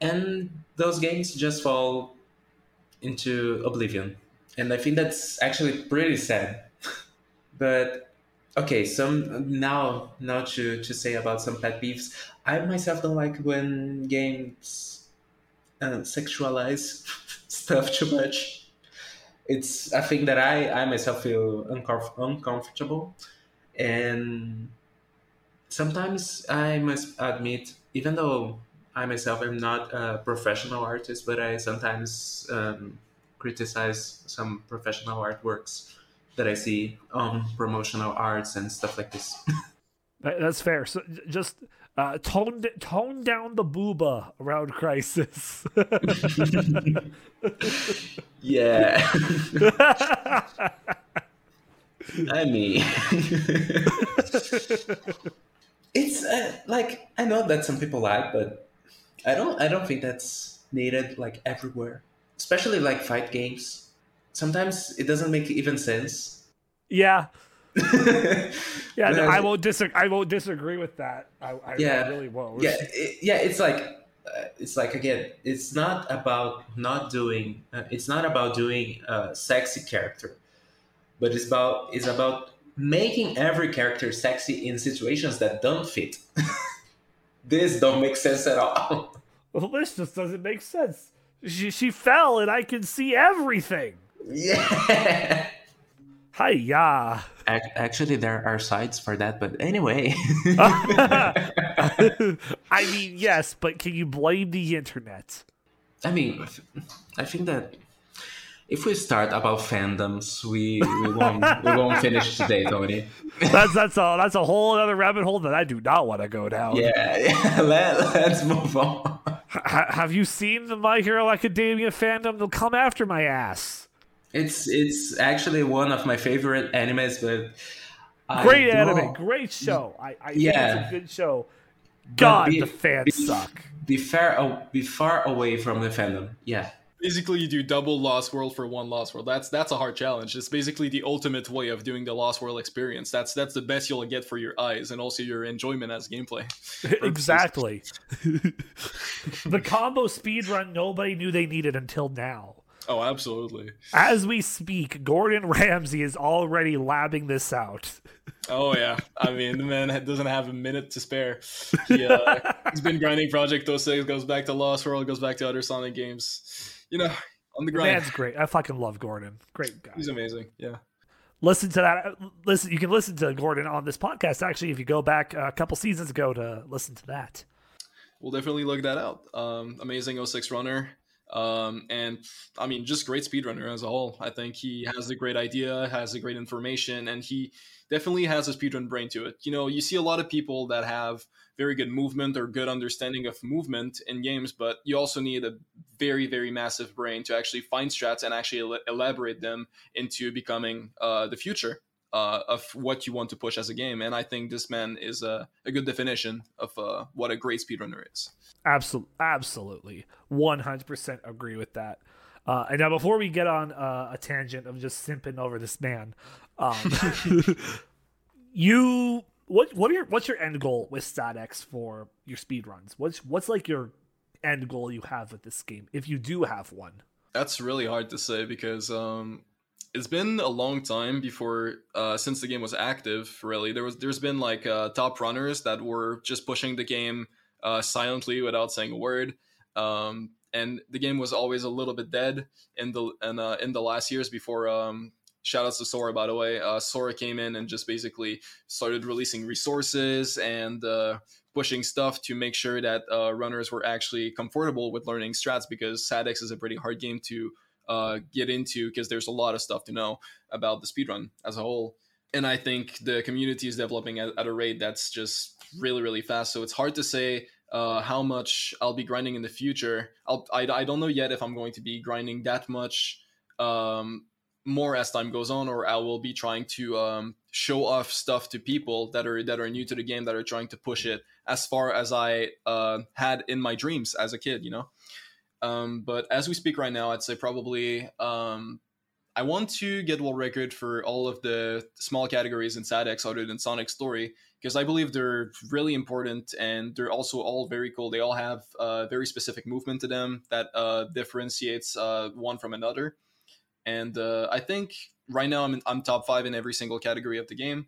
and those games just fall into oblivion, and I think that's actually pretty sad. But okay, some now now to to say about some pet peeves. I myself don't like when games uh, sexualize [LAUGHS] stuff too much it's a thing that I, I myself feel uncomf- uncomfortable. And sometimes I must admit, even though I myself am not a professional artist, but I sometimes um, criticize some professional artworks that I see on promotional arts and stuff like this. [LAUGHS] That's fair. So just uh, tone tone down the booba around crisis. [LAUGHS] yeah. [LAUGHS] I mean, it's uh, like I know that some people like, but I don't. I don't think that's needed like everywhere, especially like fight games. Sometimes it doesn't make even sense. Yeah, [LAUGHS] yeah, no, I won't disagree. I won't disagree with that. I, I yeah, really won't. Yeah, it, yeah. It's like uh, it's like again, it's not about not doing. Uh, it's not about doing a sexy character, but it's about it's about making every character sexy in situations that don't fit. [LAUGHS] this don't make sense at all. [LAUGHS] Well, this just doesn't make sense. She she fell, and I can see everything. Yeah. Hiya. Actually, there are sites for that, but anyway. [LAUGHS] I mean, yes, but can you blame the internet? I mean, I think that if we start about fandoms, we, we won't we won't finish today, Tony. that's that's a that's a whole other rabbit hole that I do not want to go down. Yeah, yeah [LAUGHS] let, let's move on. H- have you seen the My Hero Academia fandom? They'll come after my ass. It's it's actually one of my favorite animes, but great anime, great show. I, I yeah, think it's a good show. God, be, the fans be, suck. Be far, be far away from the fandom. Yeah. Basically, you do double Lost World for one Lost World. That's that's a hard challenge. It's basically the ultimate way of doing the Lost World experience. That's that's the best you'll get for your eyes and also your enjoyment as gameplay. [LAUGHS] exactly. [LAUGHS] the combo speed run nobody knew they needed until now. [LAUGHS] Oh, absolutely. As we speak, Gordon Ramsay is already labbing this out. Oh yeah, I mean the man doesn't have a minute to spare. He, uh, [LAUGHS] he's been grinding Project 06, goes back to Lost World, goes back to other Sonic games. You know, on the grind. That's great. I fucking love Gordon. Great guy. He's amazing. Yeah. Listen to that. Listen, you can listen to Gordon on this podcast. Actually, if you go back a couple seasons ago to listen to that, we'll definitely look that out. Um, amazing 06 runner. Um, and I mean, just great speedrunner as a whole. I think he has a great idea, has a great information, and he definitely has a speedrun brain to it. You know, you see a lot of people that have very good movement or good understanding of movement in games, but you also need a very, very massive brain to actually find strats and actually elaborate them into becoming uh, the future uh, of what you want to push as a game. And I think this man is a, a good definition of uh, what a great speedrunner is. Absolutely, absolutely, one hundred percent agree with that. Uh, and now, before we get on uh, a tangent of just simping over this man, um, [LAUGHS] you what what are your what's your end goal with SADX for your speed runs? What's what's like your end goal you have with this game if you do have one? That's really hard to say because um, it's been a long time before uh, since the game was active. Really, there was there's been like uh, top runners that were just pushing the game uh, silently without saying a word. Um, and the game was always a little bit dead in the in, uh, in the last years before um, shout outs to Sora by the way. Uh, Sora came in and just basically started releasing resources and uh, pushing stuff to make sure that uh, runners were actually comfortable with learning strats because SADX is a pretty hard game to uh, get into because there's a lot of stuff to know about the speedrun as a whole. And I think the community is developing at, at a rate that's just really, really fast. So it's hard to say uh, how much I'll be grinding in the future. I'll, I, I don't know yet if I'm going to be grinding that much um, more as time goes on, or I will be trying to um, show off stuff to people that are that are new to the game that are trying to push it as far as I uh, had in my dreams as a kid. You know. Um, but as we speak right now, I'd say probably um, I want to get world record for all of the small categories in SADX other than Sonic Story because I believe they're really important and they're also all very cool. They all have uh, very specific movement to them that uh, differentiates uh, one from another. And uh, I think right now I'm, in, I'm top five in every single category of the game.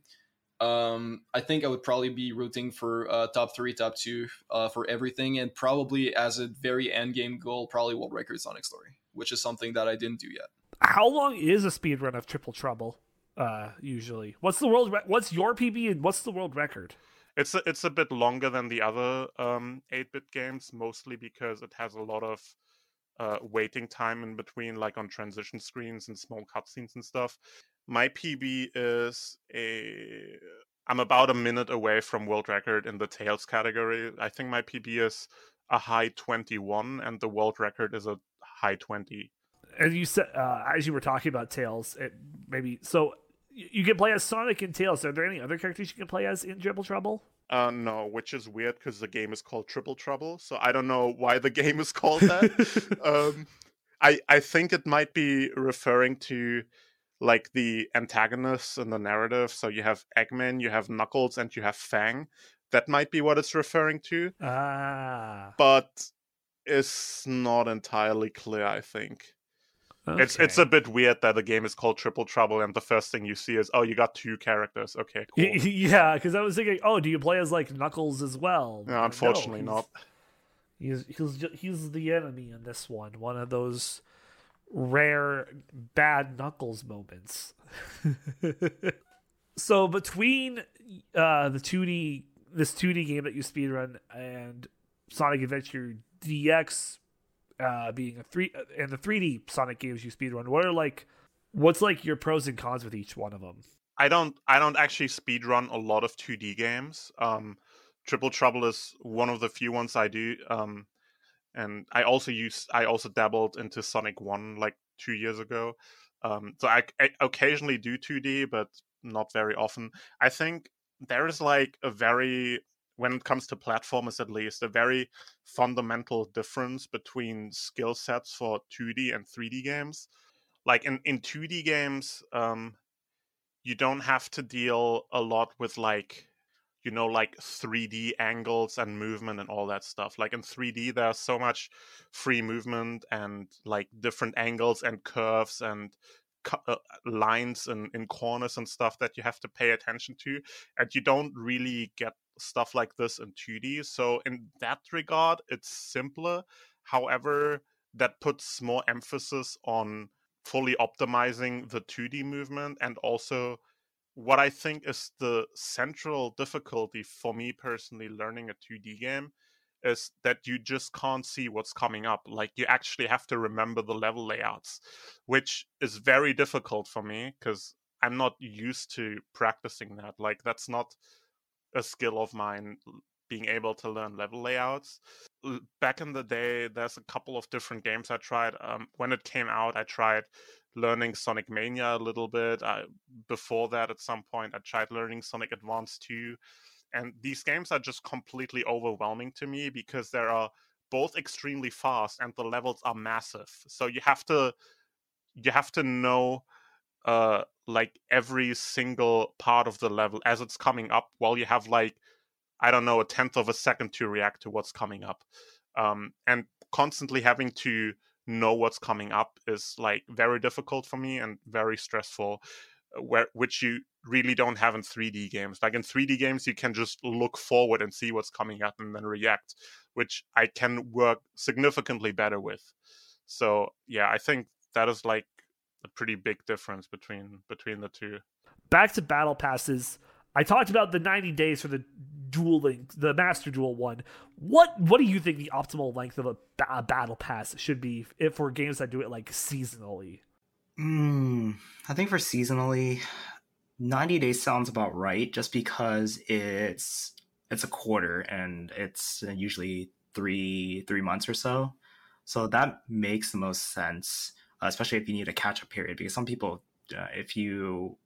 Um, I think I would probably be rooting for uh, top three, top two uh, for everything, and probably as a very end game goal, probably world record Sonic Story, which is something that I didn't do yet. How long is a speed run of Triple Trouble? Uh, usually, what's the world? Re- what's your PB and what's the world record? It's a, it's a bit longer than the other um, 8-bit games, mostly because it has a lot of uh, waiting time in between, like on transition screens and small cutscenes and stuff. My PB is a. I'm about a minute away from world record in the Tails category. I think my PB is a high 21, and the world record is a high 20. And you said, uh, as you were talking about Tails, it maybe so you can play as Sonic and Tails. Are there any other characters you can play as in Triple Trouble? Uh, no, which is weird because the game is called Triple Trouble. So I don't know why the [LAUGHS] game is called that. [LAUGHS] um, I I think it might be referring to like the antagonists in the narrative. So you have Eggman, you have Knuckles, and you have Fang. That might be what it's referring to. Ah. But it's not entirely clear, I think. Okay. It's it's a bit weird that the game is called Triple Trouble and the first thing you see is oh you got two characters. Okay, cool. [LAUGHS] yeah, because I was thinking, oh, do you play as like Knuckles as well? No, unfortunately no, not. He's he's he's the enemy in this one. One of those rare bad Knuckles moments. [LAUGHS] so between uh, the 2D this 2D game that you speedrun and Sonic Adventure DX uh, being a three and the 3D Sonic games you speedrun, what are like what's like your pros and cons with each one of them? I don't I don't actually speedrun a lot of 2D games. Um, Triple Trouble is one of the few ones I do. Um, and I also use I also dabbled into Sonic One like two years ago. Um, so I, I occasionally do 2D, but not very often. I think there is like a very when it comes to platformers at least a very fundamental difference between skill sets for 2D and 3D games. Like in in 2D games, um, you don't have to deal a lot with like you know like 3d angles and movement and all that stuff like in 3d there's so much free movement and like different angles and curves and uh, lines and in corners and stuff that you have to pay attention to and you don't really get stuff like this in 2d so in that regard it's simpler. However that puts more emphasis on fully optimizing the 2d movement and also what I think is the central difficulty for me personally learning a 2D game is that you just can't see what's coming up. Like you actually have to remember the level layouts, which is very difficult for me because I'm not used to practicing that. Like that's not a skill of mine being able to learn level layouts. Back in the day, there's a couple of different games I tried. Um, when it came out, I tried learning Sonic Mania a little bit. I, before that, at some point, I tried learning Sonic Advance 2. And these games are just completely overwhelming to me because they are both extremely fast and the levels are massive. So you have to you have to know uh like every single part of the level as it's coming up while you have like I don't know, a tenth of a second to react to what's coming up. Um, and constantly having to know what's coming up is like very difficult for me and very stressful uh, where which you really don't have in 3D games. Like in 3D games you can just look forward and see what's coming up and then react, which I can work significantly better with. So, yeah, I think that is like a pretty big difference between between the two. Back to battle passes. I talked about the 90 days for the Duel Link, the master duel one. What what do you think the optimal length of a, ba- battle pass should be if for games that do it like seasonally? Mm, I think for seasonally, 90 days sounds about right just because it's it's a quarter and it's usually 3 3 months or so. So that makes the most sense, especially if you need a catch up period because some people uh, if you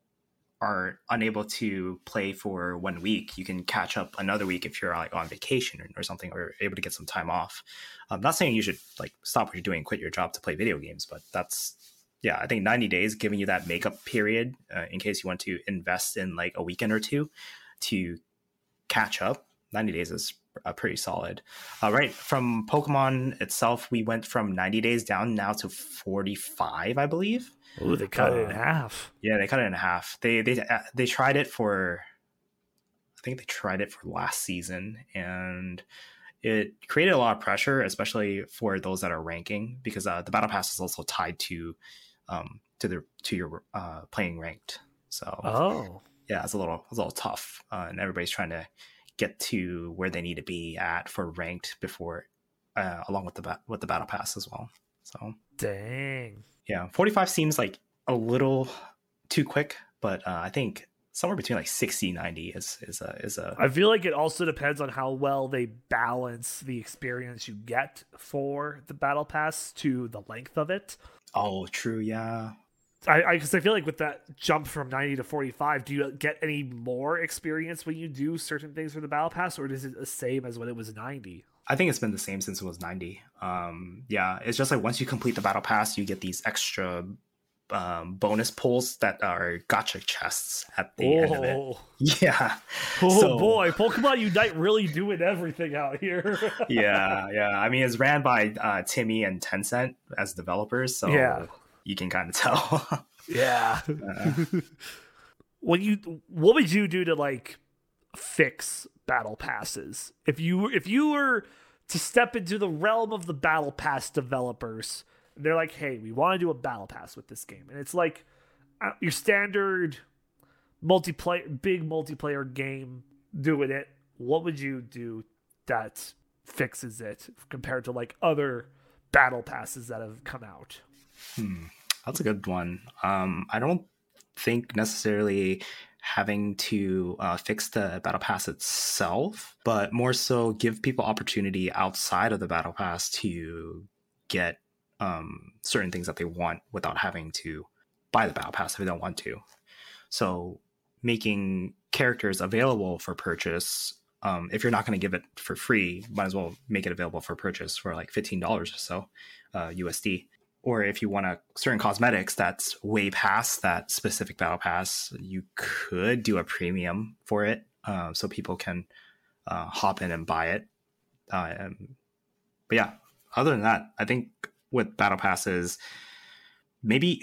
are unable to play for one week, you can catch up another week if you're like on vacation or, or something, or able to get some time off. I'm not saying you should like stop what you're doing, and quit your job to play video games, but that's yeah, I think 90 days giving you that makeup period uh, in case you want to invest in like a weekend or two to catch up. 90 days is uh, pretty solid. Uh, right from Pokemon itself, we went from 90 days down now to 45, I believe. Oh, they cut it in Uh, half. Yeah, they cut it in half. They they uh, they tried it for, I think they tried it for last season, and it created a lot of pressure, especially for those that are ranking, because uh, the battle pass is also tied to, um, to the to your uh, playing ranked. So Oh. yeah, it's a little it's a little tough, uh, and everybody's trying to get to where they need to be at for ranked before, uh, along with the ba- with the battle pass as well. So Dang. yeah, 45 seems like a little too quick, but uh, I think somewhere between like 60 90 is is a is a I feel like it also depends on how well they balance the experience you get for the battle pass to the length of it. oh true yeah I because I, feel like with that jump from 90 to 45, do you get any more experience when you do certain things for the battle pass, or is it the same as when it was 90? I think it's been the same since it was 90. Um, yeah, it's just like once you complete the battle pass, you get these extra um, bonus pulls that are gacha chests at the end of it. Oh, [LAUGHS] Yeah. oh So- boy, Pokemon Unite really doing everything out here. yeah, [LAUGHS] yeah. I mean, it's ran by uh, TiMi and Tencent as developers, so Yeah. You can kind of tell. [LAUGHS] yeah. Uh, when you what would you do to like fix battle passes if you if you were to step into the realm of the battle pass developers they're like hey we want to do a battle pass with this game and it's like uh, your standard multiplayer big multiplayer game doing it what would you do that fixes it compared to like other battle passes that have come out Hmm, that's a good one. Um, I don't think necessarily having to uh, fix the battle pass itself, but more so give people opportunity outside of the battle pass to get um, certain things that they want without having to buy the battle pass if they don't want to. So making characters available for purchase. Um, if you're not going to give it for free, might as well make it available for purchase for like fifteen dollars or so uh, USD or if you want a certain cosmetics that's way past that specific battle pass, you could do a premium for it, uh, so people can uh, hop in and buy it. Uh, um, but yeah, other than that, I think with battle passes, maybe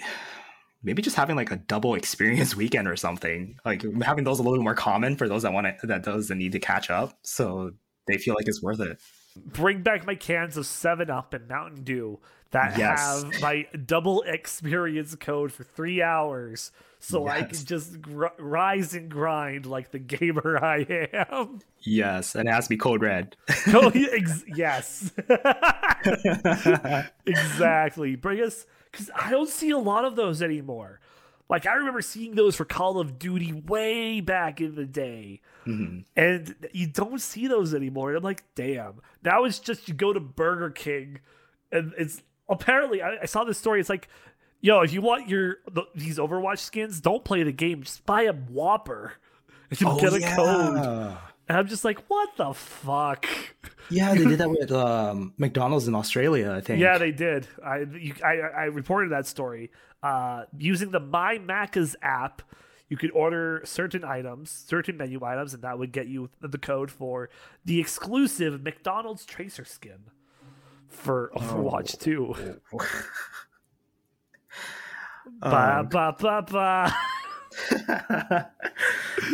maybe just having like a double experience [LAUGHS] weekend or something, like having those a little bit more common for those that want to, that those that need to catch up, so they feel like it's worth it. Bring back my cans of 7 Up and Mountain Dew that Yes. have my double experience code for three hours so I can just gr- rise and grind like the gamer [LAUGHS] I am. Yes, and it has to be code red. Yeah, [LAUGHS] [LAUGHS] ex- yes. exactly. Bring us, because I don't see a lot of those anymore. Like, I remember seeing those for Call of Duty way back in the day. Mhm. and you don't see those anymore. And I'm like, damn. Now it's just you go to Burger King, and it's apparently I, I saw this story. It's like, yo, if you want your the, these Overwatch skins, don't play the game. Just buy a Whopper, and you'll Oh, get a yeah. code. And I'm just like, what the fuck? Yeah, they did that [LAUGHS] with um, McDonald's in Australia, I think. Yeah, they did. I you, I I reported that story. Uh, using the My Macca's app, you could order certain items, certain menu items, and that would get you the code for the exclusive McDonald's Tracer skin for Overwatch Oh. 2. [LAUGHS] Um, Ba ba ba ba. [LAUGHS]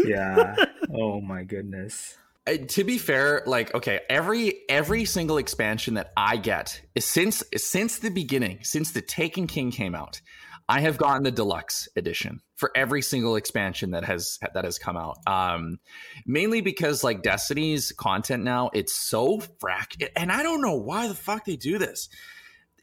yeah. Oh my goodness. Uh, to be fair, like okay, every every single expansion that I get is since since the beginning, since the Taken King came out, I have gotten the deluxe edition for every single expansion that has that has come out. Um, mainly because like Destiny's content now, it's so frac, and I don't know why the fuck they do this.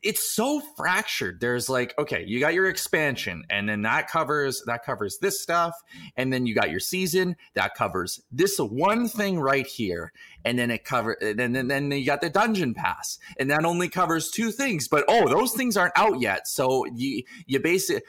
It's so fractured. There's like, okay, you got your expansion, and then that covers that covers this stuff, and then you got your season that covers this one thing right here, and then it cover, and then then, you got the dungeon pass, and that only covers two things. But oh, those things aren't out yet, so you you basically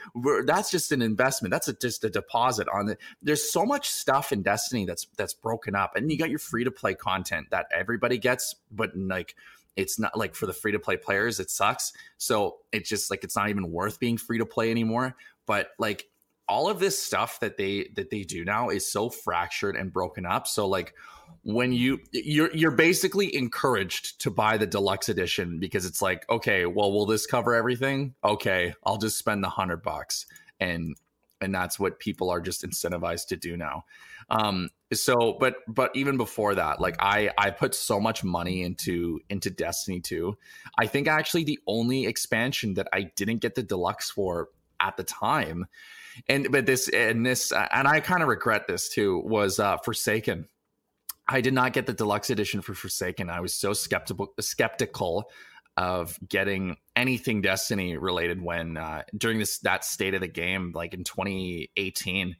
That's just an investment. That's a, just a deposit on it. There's so much stuff in Destiny that's that's broken up, and you got your free to play content that everybody gets, but like it's not like for the free to play players it sucks. So it's just like it's not even worth being free to play anymore. But like all of this stuff that they that they do now is so fractured and broken up. So like when you you're you're basically encouraged to buy the deluxe edition because it's like okay well will this cover everything? Okay i'll just spend the hundred bucks and and that's what people are just incentivized to do now. Um so but but even before that like i i put so much money into into destiny 2 i think actually the only expansion that i didn't get the deluxe for at the time and but this and this and i kind of regret this too was uh forsaken. I did not get the deluxe edition for forsaken. I was so skeptical skeptical of getting anything destiny related when uh during this that state of the game like in 2018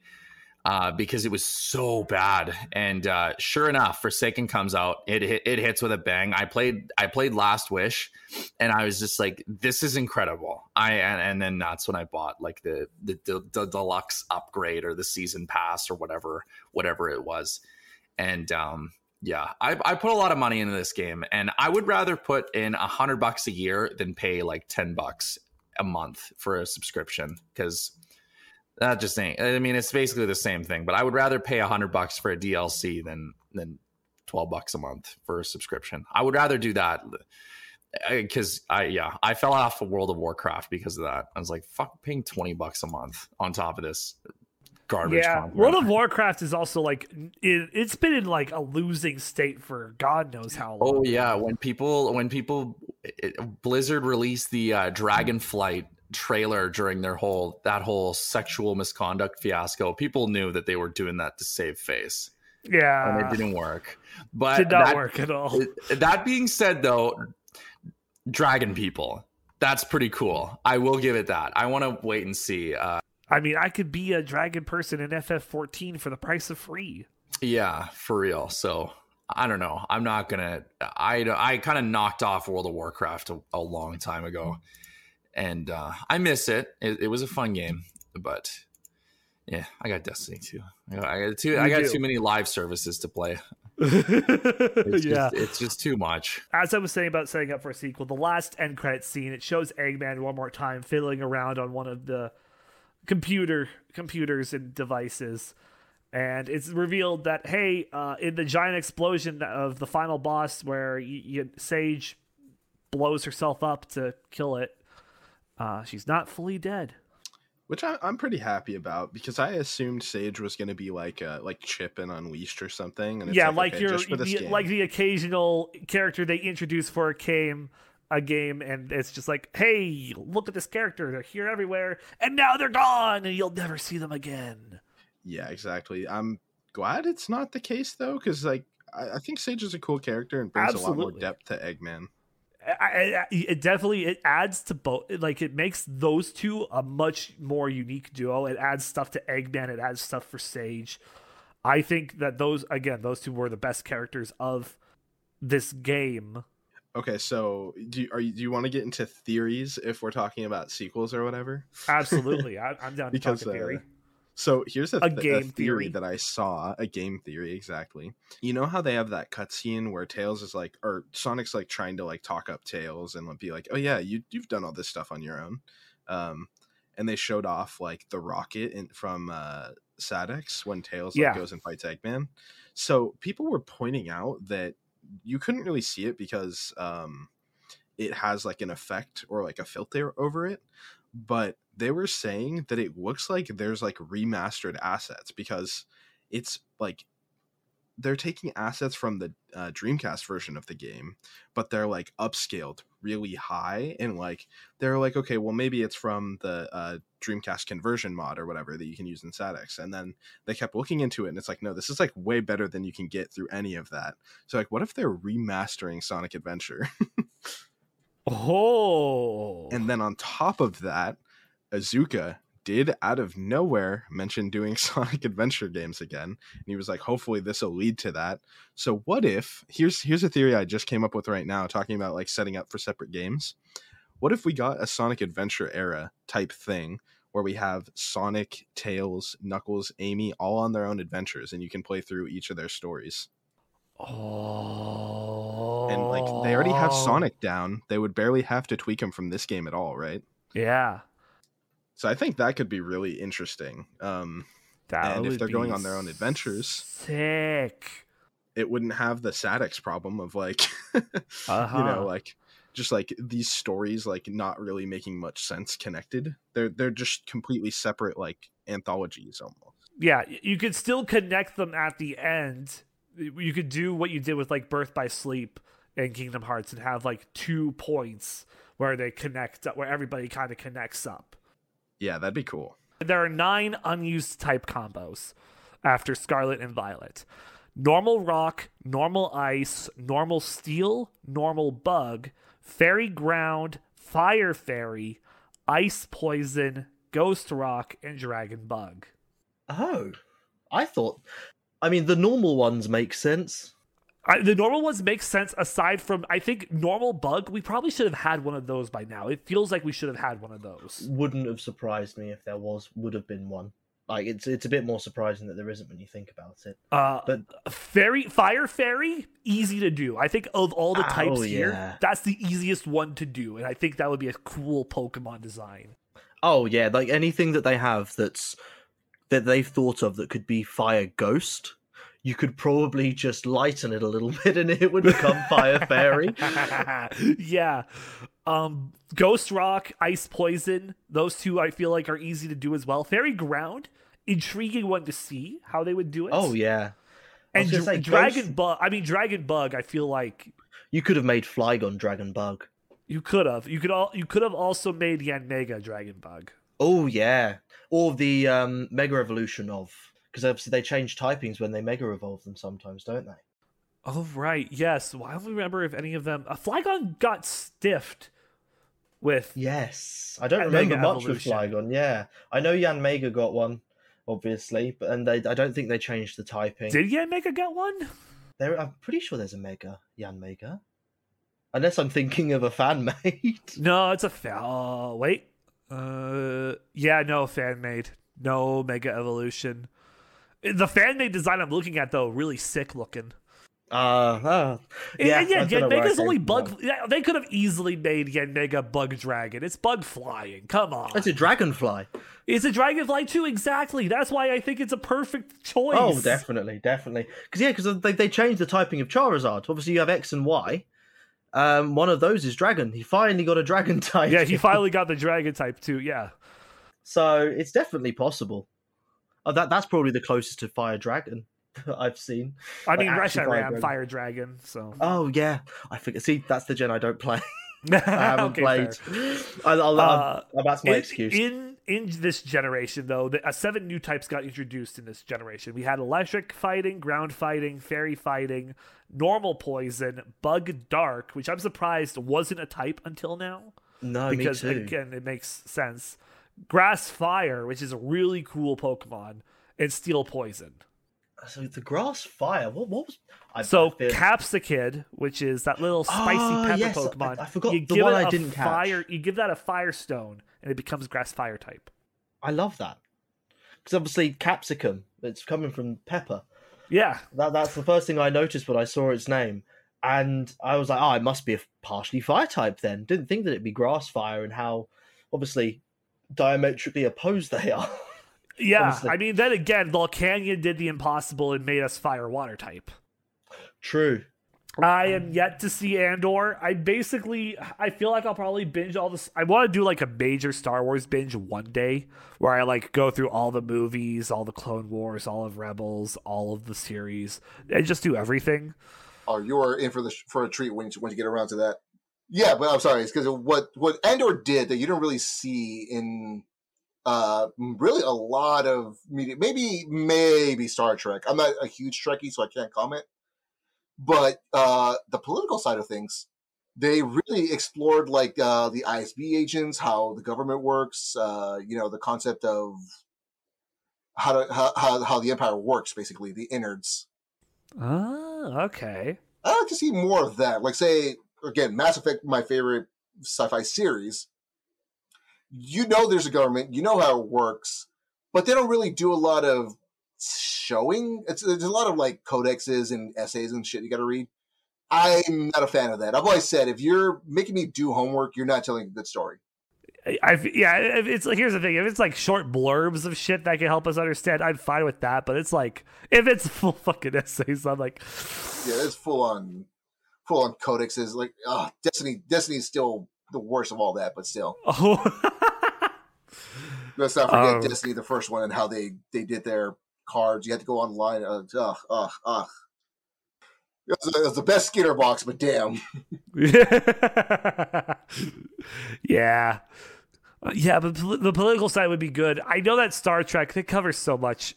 uh, because it was so bad. And uh, sure enough, Forsaken comes out. It it hits with a bang. I played I played Last Wish, and I was just like, "This is incredible." I and, and then that's when I bought like the, the the the deluxe upgrade or the season pass or whatever whatever it was, and um, yeah, I, I put a lot of money into this game, and I would rather put in a hundred bucks a year than pay like ten bucks a month for a subscription because that just ain't. I mean, it's basically the same thing, but I would rather pay a hundred bucks for a DLC than than twelve bucks a month for a subscription. I would rather do that eh, because I yeah I fell off of World of Warcraft because of that. I was like, fuck, paying twenty bucks a month on top of this garbage. Yeah, content. World of Warcraft is also like it, it's been in like a losing state for God knows how long. Oh yeah, when people when people it, Blizzard released the uh, Dragonflight trailer during their whole that whole sexual misconduct fiasco, people knew that they were doing that to save face. yeah, and it didn't work. But did not that, work at all. That being said, though, Dragon People, that's pretty cool. I will give it that. I want to wait and see. Uh, I mean, I could be a dragon person in FF14 for the price of free. yeah, for real. So I don't know. I'm not gonna. I I kind of knocked off World of Warcraft a, a long time ago, and uh, I miss it. it. It was a fun game, but yeah, I got Destiny too. I got, I got too. I got do. too many live services to play. [LAUGHS] It's yeah. just, it's just too much. As I was saying about setting up for a sequel, the last end credit scene it shows Eggman one more time fiddling around on one of the computer computers and devices, and it's revealed that hey, uh, in the giant explosion of the final boss where Sage blows herself up to kill it, uh, she's not fully dead. which I, I'm pretty happy about because I assumed Sage was going to be like uh, like Chip and Unleashed or something. And it's yeah, like, like okay, your just for this the, like the occasional character they introduce for a game a game and it's just like hey look at this character they're here everywhere and now they're gone and you'll never see them again. Yeah, exactly. I'm glad it's not the case though, because like I, I think Sage is a cool character and brings a lot more depth to Eggman. I, I, it definitely it adds to both like it makes those two a much more unique duo. It adds stuff to eggman it adds stuff for sage. I think that those again those two were the best characters of this game Okay, so do you, are you, do you want to get into theories if we're talking about sequels or whatever? absolutely [LAUGHS] I, i'm down to because talk a theory uh, so here's a, A th- game theory, theory. that I saw, a game theory exactly. You know how they have that cutscene where Tails is like, or Sonic's like trying to like talk up Tails and be like, oh yeah, you you've done all this stuff on your own, um, and they showed off like the rocket in, from uh, SADX when Tails like, Yeah. goes and fights Eggman. So people were pointing out that you couldn't really see it because um, it has like an effect or like a filter over it. But they were saying that it looks like there's like remastered assets because it's like they're taking assets from the uh, Dreamcast version of the game, but they're like upscaled really high, and like they're like, okay, well maybe it's from the uh, Dreamcast conversion mod or whatever that you can use in SADX, and then they kept looking into it, and it's like, no, this is like way better than you can get through any of that. So like, what if they're remastering Sonic Adventure? [LAUGHS] oh, and then on top of that, Iizuka did out of nowhere mention doing [LAUGHS] Sonic Adventure games again. And he was like, hopefully this will lead to that. So what if here's here's a theory I just came up with right now, talking about like setting up for separate games. What if we got a Sonic Adventure era type thing where we have Sonic, Tails, Knuckles, Amy all on their own adventures and you can play through each of their stories? Oh. And like they already have Sonic down. They would barely have to tweak him from this game at all, right? Yeah. So I think that could be really interesting. Um, That and if they're going on their own adventures, Sick. it wouldn't have the SADX problem of like, [LAUGHS] you Uh-huh. know, like just like these stories like not really making much sense connected. They're they're just completely separate like anthologies almost. Yeah, you could still connect them at the end. You could do what you did with like Birth by Sleep and Kingdom Hearts and have like two points where they connect, where everybody kind of connects up. Yeah, that'd be cool. There are nine unused type combos after Scarlet and Violet normal rock, normal ice, normal steel, normal bug, fairy ground, fire fairy, ice poison, ghost rock, and dragon bug. Oh, I thought. I mean, the normal ones make sense. I, the normal ones make sense aside from I think normal bug. We probably should have had one of those by now. It feels like we should have had one of those. Wouldn't have surprised me if there was. Would have been one. Like it's it's a bit more surprising that there isn't when you think about it. Uh, But fairy, fire fairy, easy to do. I think of all the Oh, types here, that's the easiest one to do, and I think that would be a cool Pokemon design. oh yeah, like anything that they have that's that they've thought of that could be fire ghost. You could probably just lighten it a little [LAUGHS] bit, and it would become fire fairy. [LAUGHS] yeah. Um, Ghost Rock, Ice Poison, those two I feel like are easy to do as well. Fairy Ground, intriguing one to see how they would do it. Oh yeah, and Dra- say, Dragon Ghost- Bug. I mean, Dragon Bug. I feel like You could have made Flygon Dragon Bug. you could have. You could all. You could have also made Yanmega Dragon Bug. Oh yeah, or the um, Mega Evolution of because obviously they change typings when they Mega Evolve them sometimes, don't they? Oh right, yes. Well, I don't remember if any of them. Uh, Flygon got stiffed with. Yes, I don't remember Mega much Evolution. with Flygon. Yeah, I know Yanmega got one, obviously, but and they I don't think they changed the typing. Did Yanmega get one? There, I'm pretty sure there's a Mega Yanmega, unless I'm thinking of a fan [LAUGHS] made. No, it's a fa- oh, wait. Uh, yeah, no fan made. No Mega Evolution. The fan made design I'm looking at though, really sick looking. Uh, uh yeah, and yeah, I don't know Yan where I Mega's came only bug. that. Yeah, they could have easily made Yanmega Bug Dragon. It's bug flying. Come on. It's a dragonfly. It's a dragonfly too. Exactly. That's why I think it's a perfect choice. Oh, definitely, definitely. Because yeah, because they they changed the typing of Charizard. Obviously, you have X and Y. Um, one of those is dragon. He finally got a dragon [LAUGHS] type. Yeah, he finally got the dragon type too. Yeah. So it's definitely possible. Oh, that that's probably the closest to fire dragon [LAUGHS] I've seen. I Like, mean, Reshiram, Dragon. Fire Dragon. So. Oh yeah, I think. See, that's the gen I don't play. [LAUGHS] [LAUGHS] I haven't Okay, played. I, I'll, Uh, I'll, that's my in, excuse. In in this generation, though, the, uh, seven new types got introduced in this generation. We had electric fighting, ground fighting, fairy fighting, normal poison, bug dark, which I'm surprised wasn't a type until now. no, because again, it makes sense. Grass fire, which is a really cool Pokemon, and steel poison. So the grass fire. What what was? I, So I Capsakid, which is that little spicy Ah, pepper yes, Pokemon, I forgot you the give one I a didn't catch. fire. You give that a firestone, and it becomes grass fire type. I love that because obviously capsicum. It's coming from pepper. Yeah, That that's the first thing I noticed when I saw its name, and I was like, oh, it must be a partially fire type. Then didn't think that it'd be grass fire and how obviously diametrically opposed they are. [LAUGHS] yeah. Honestly. I mean, then again, Volcanion did the impossible and made us fire water type. True. I am yet to see Andor. I basically, I feel like I'll probably binge all this. I want to do like a major Star Wars binge one day, where I like go through all the movies, all the Clone Wars, all of Rebels, all of the series, and just do everything. Oh, you are in for the for a treat when you, when you get around to that. Yeah, but I'm sorry, it's because what what Andor did that you don't really see in uh really a lot of media. Maybe maybe Star Trek. I'm not a huge Trekkie, so I can't comment. But uh the political side of things, they really explored like uh the ISB agents, how the government works, uh, you know, the concept of how to how how, how the empire works, basically the innards. Oh, okay. I'd like to see more of that. Like, say, again, Mass Effect, my favorite sci-fi series. You know, there's a government. You know how it works, but they don't really do a lot of showing. It's there's a lot of like codexes and essays and shit you got to read. I'm not a fan of that. I've always said if you're making me do homework, you're not telling a good story. I yeah, it's like here's the thing: if it's like short blurbs of shit that can help us understand, I'm fine with that. But it's like if it's full [LAUGHS] fucking essays, I'm like, Yeah, it's full on, full on codexes. Like, ah, Destiny. Destiny's still the worst of all that, but still. [LAUGHS] oh, Let's not forget Um, Destiny, the first one, and how they they did their cards. You had to go online. Uh, ugh, ugh, ugh. It was, it was the best Skinner box, but damn. [LAUGHS] yeah, Uh, yeah. But the political side would be good. I know that Star Trek they cover so much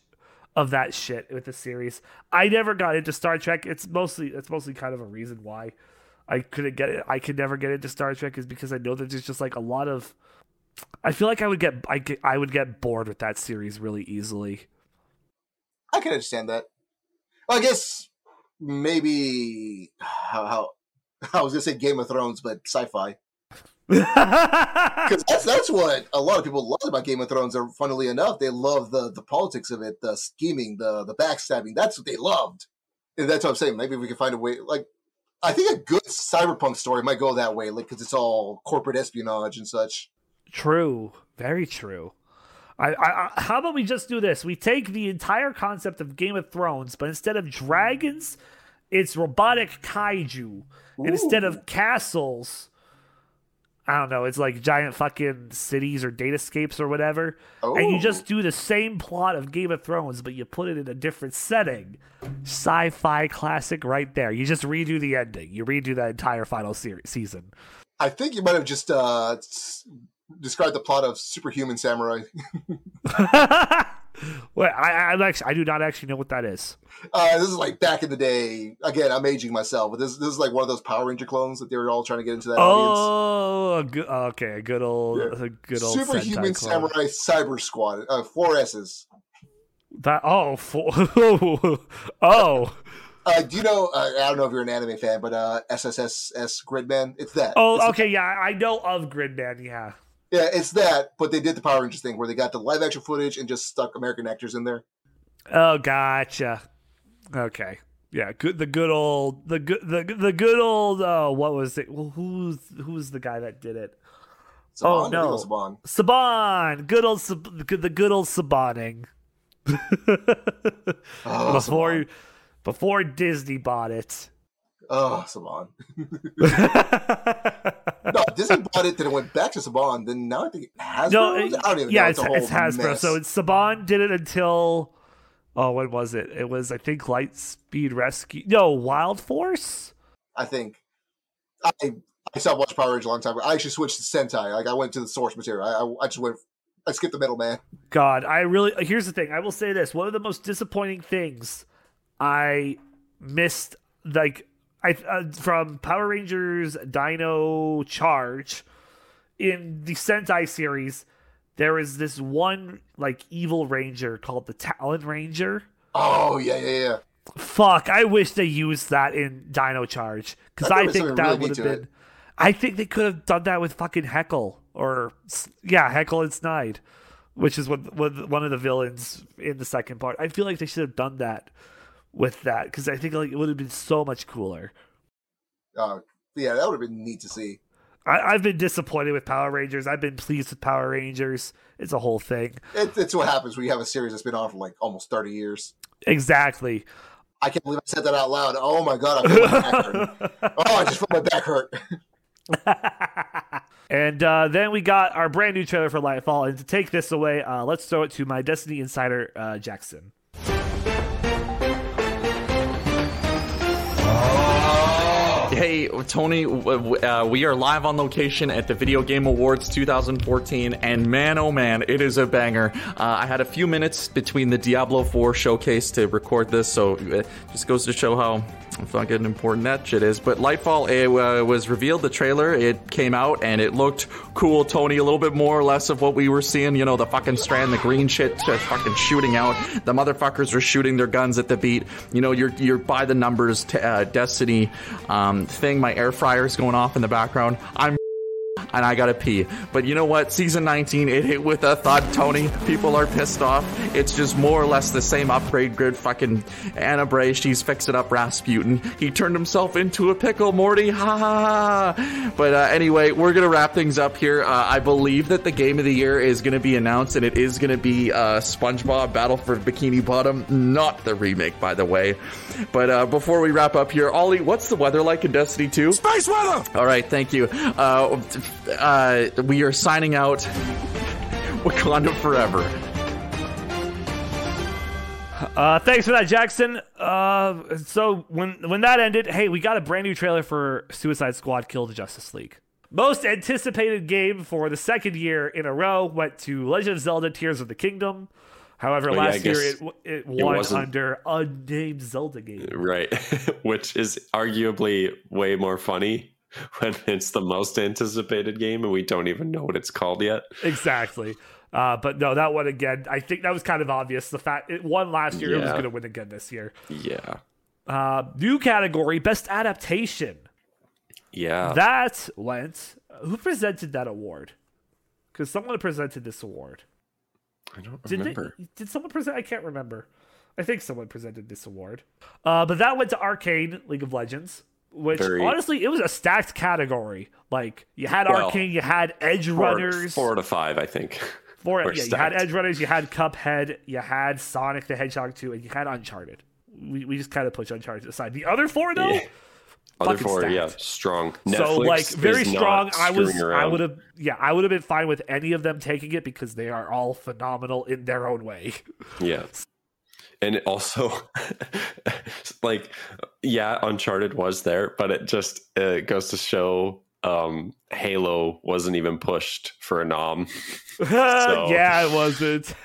of that shit with the series. I never got into Star Trek. It's mostly it's mostly kind of a reason why I couldn't get it. I could never get into Star Trek is because I know that there's just like a lot of. I feel like I would get I get, I would get bored with that series really easily. I can understand that. Well, I guess maybe how, how [LAUGHS] I was gonna say Game of Thrones, but sci-fi. [LAUGHS] Because that's that's what a lot of people love about Game of Thrones. Are funnily enough, they love the the politics of it, the scheming, the the backstabbing. That's what they loved, and that's what I'm saying. Maybe we can find a way. Like, I think a good cyberpunk story might go that way, like because it's all corporate espionage and such. True, very true. I, I, I, how about we just do this? We take the entire concept of Game of Thrones, but instead of dragons, it's robotic kaiju, and instead of castles, I don't know, it's like giant fucking cities or datascapes or whatever. And you just do the same plot of Game of Thrones, but you put it in a different setting. Sci-fi classic, right there. You just redo the ending. You redo that entire final series season. I think you might have just uh, described the plot of Superhuman Samurai. [LAUGHS] [LAUGHS] Well, I, I actually I do not actually know what that is. Uh, this is like back in the day. Again, I'm aging myself, but this this is like one of those Power Ranger clones that they were all trying to get into that audience. Oh, a good, okay, a good old, a good old Superhuman Samurai Cyber Squad. Uh, four S's. That oh, for, [LAUGHS] oh, Uh, do you know? Uh, I don't know if you're an anime fan, but uh, SSSS Gridman. It's that. oh, It's- okay, yeah, I know of Gridman. Yeah, Yeah, it's that. But they did the Power Rangers thing where they got the live action footage and just stuck American actors in there. oh, gotcha. Okay, yeah, good. The good old, the good, the the good old. Oh, what was it? Well, who's who's the guy that did it? Saban? Oh no, Saban. Saban. Good old, the good- old Sabaning. [LAUGHS] Oh, before before Disney bought it. Oh, Saban. [LAUGHS] no, Disney bought it, then it went back to Saban. Then now I think it Hasbro. No, I don't even yeah, know. it's, whole it's Hasbro. mess. So it's Saban did it until oh, when was it? It was I think Lightspeed Rescue. No, Wild Force. I think I I stopped watching Power Rangers a long time ago. I actually switched to Sentai. Like I went to the source material. I I, I just went. I skipped the middle man. God, I really. Here's the thing. I will say this. One of the most disappointing things I missed, like I uh, from Power Rangers Dino Charge in the Sentai series. There is this one like evil ranger called the Talon Ranger. Oh yeah yeah yeah. Fuck, I wish they used that in Dino Charge because I think that really would have been. it. I think they could have done that with fucking Heckyl or yeah, Heckyl and Snide, which is what, what one of the villains in the second part. I feel like they should have done that with that because I think like it would have been so much cooler. Uh, yeah, that would have been neat to see. I, I've been disappointed with Power Rangers. I've been pleased with Power Rangers. It's a whole thing. It, it's what happens when you have a series that's been on for like almost thirty years. Exactly. I can't believe I said that out loud. Oh my god, I feel my back hurt. [LAUGHS] Oh, I just felt my back hurt. [LAUGHS] And uh, then we got our brand new trailer for Lightfall. And to take this away, uh, let's throw it to my Destiny insider, uh, Jackson. Hey, Tony, uh, we are live on location at the Video Game Awards 2014, and man, oh man, it is a banger. Uh, I had a few minutes between the Diablo 4 showcase to record this, so it just goes to show how fucking important that shit is. But Lightfall it, uh, was revealed, the trailer, it came out, and it looked cool, Tony, a little bit more or less of what we were seeing, you know, the fucking strand, the green shit just fucking shooting out. The motherfuckers are shooting their guns at the beat. You know, you're, you're by the numbers, t- uh, Destiny um, thing. My air fryer's going off in the background. I'm and I gotta pee. But you know what? Season 19, it hit with a thud, Tony. People are pissed off. It's just more or less the same upgrade grid. Fucking Ana Bray, she's fixing up Rasputin. He turned himself into a pickle, Morty. Ha ha ha. But uh, anyway, we're gonna wrap things up here. Uh, I believe that the game of the year is gonna be announced, and it is gonna be uh, SpongeBob Battle for Bikini Bottom, not the remake, by the way. But uh, before we wrap up here, Ollie, what's the weather like in Destiny 2? Space weather! All right, thank you. Uh, we are signing out. Wakanda forever. Uh, thanks for that, Jackson. Uh, so when when that ended, hey, we got a brand new trailer for Suicide Squad: Kill the Justice League. Most anticipated game for the second year in a row went to Legend of Zelda: Tears of the Kingdom. However, Oh, yeah, last year it, it it won wasn't- under unnamed Zelda game. Right. [LAUGHS] Which is arguably way more funny [LAUGHS] when it's the most anticipated game and we don't even know what it's called yet. Exactly. Uh, but no, that one again. I think that was kind of obvious. The fact it won last year, it was going to win again this year. Yeah. Uh, new category: Best Adaptation. Yeah. That went. Who presented that award? Because someone presented this award. I don't Did remember. They, did someone present? I can't remember. I think someone presented this award. Uh, but that went to Arcane League of Legends, which Very- honestly it was a stacked category. Like you had Well, Arcane, you had Edge Four- Runners. Four to five, I think. [LAUGHS] Four, yeah, you had. Edge Runners, you had Cuphead, you had Sonic the Hedgehog 2, and you had Uncharted. We, we just kind of push Uncharted aside. The other four, though, Yeah. Other four, stacked. yeah, strong. so like very strong. I was, screwing I would have, yeah, I would have been fine with any of them taking it because they are all phenomenal in their own way. Yeah. [LAUGHS] And it also, [LAUGHS] like, yeah, Uncharted was there, but it just uh, goes to show um, Halo wasn't even pushed for a nom. [LAUGHS] So- [LAUGHS] yeah, it wasn't.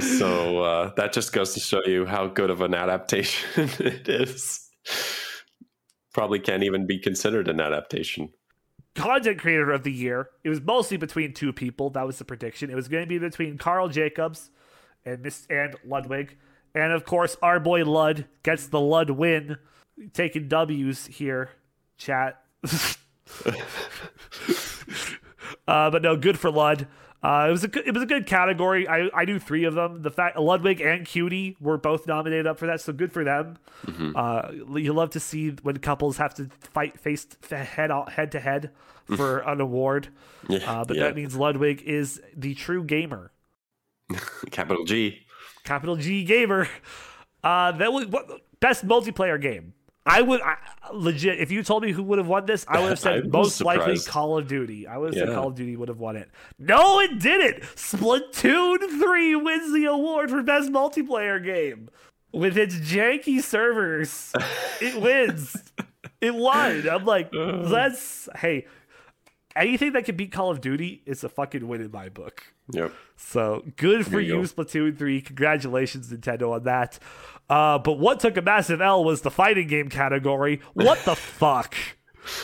so uh, that just goes to show you how good of an adaptation it is. Probably can't even be considered an adaptation. Content creator of the year. It was mostly between two people. That was the prediction. It was going to be between Karl Jacobs and Miss and Ludwig, and of course our boy Lud gets the Lud win, taking W's here. Chat. [LAUGHS] uh, but no, good for Lud. Uh, it was a good, it was a good category. I, I knew three of them. The fact Ludwig and Cutie were both nominated up for that, so good for them. Mhm. Uh, you love to see when couples have to fight face head head to head for an award. Yeah, Uh, but yeah. that means Ludwig is the true gamer, [LAUGHS] Capital G. capital G gamer. Uh, that was what best multiplayer game. I would I, legit. If you told me who would have won this, I would have [LAUGHS] said most likely. Call of Duty. I would have said Call of Duty would have won it. No, it didn't. Splatoon three wins the award for best multiplayer game with its janky servers. [LAUGHS] it wins. It won. I'm like, let's. Hey, anything that can beat Call of Duty is a fucking win in my book. Yep. So good for you. Splatoon 3. Congratulations, Nintendo, on that. Uh, but what took a massive L was the fighting game category. What the [LAUGHS] fuck?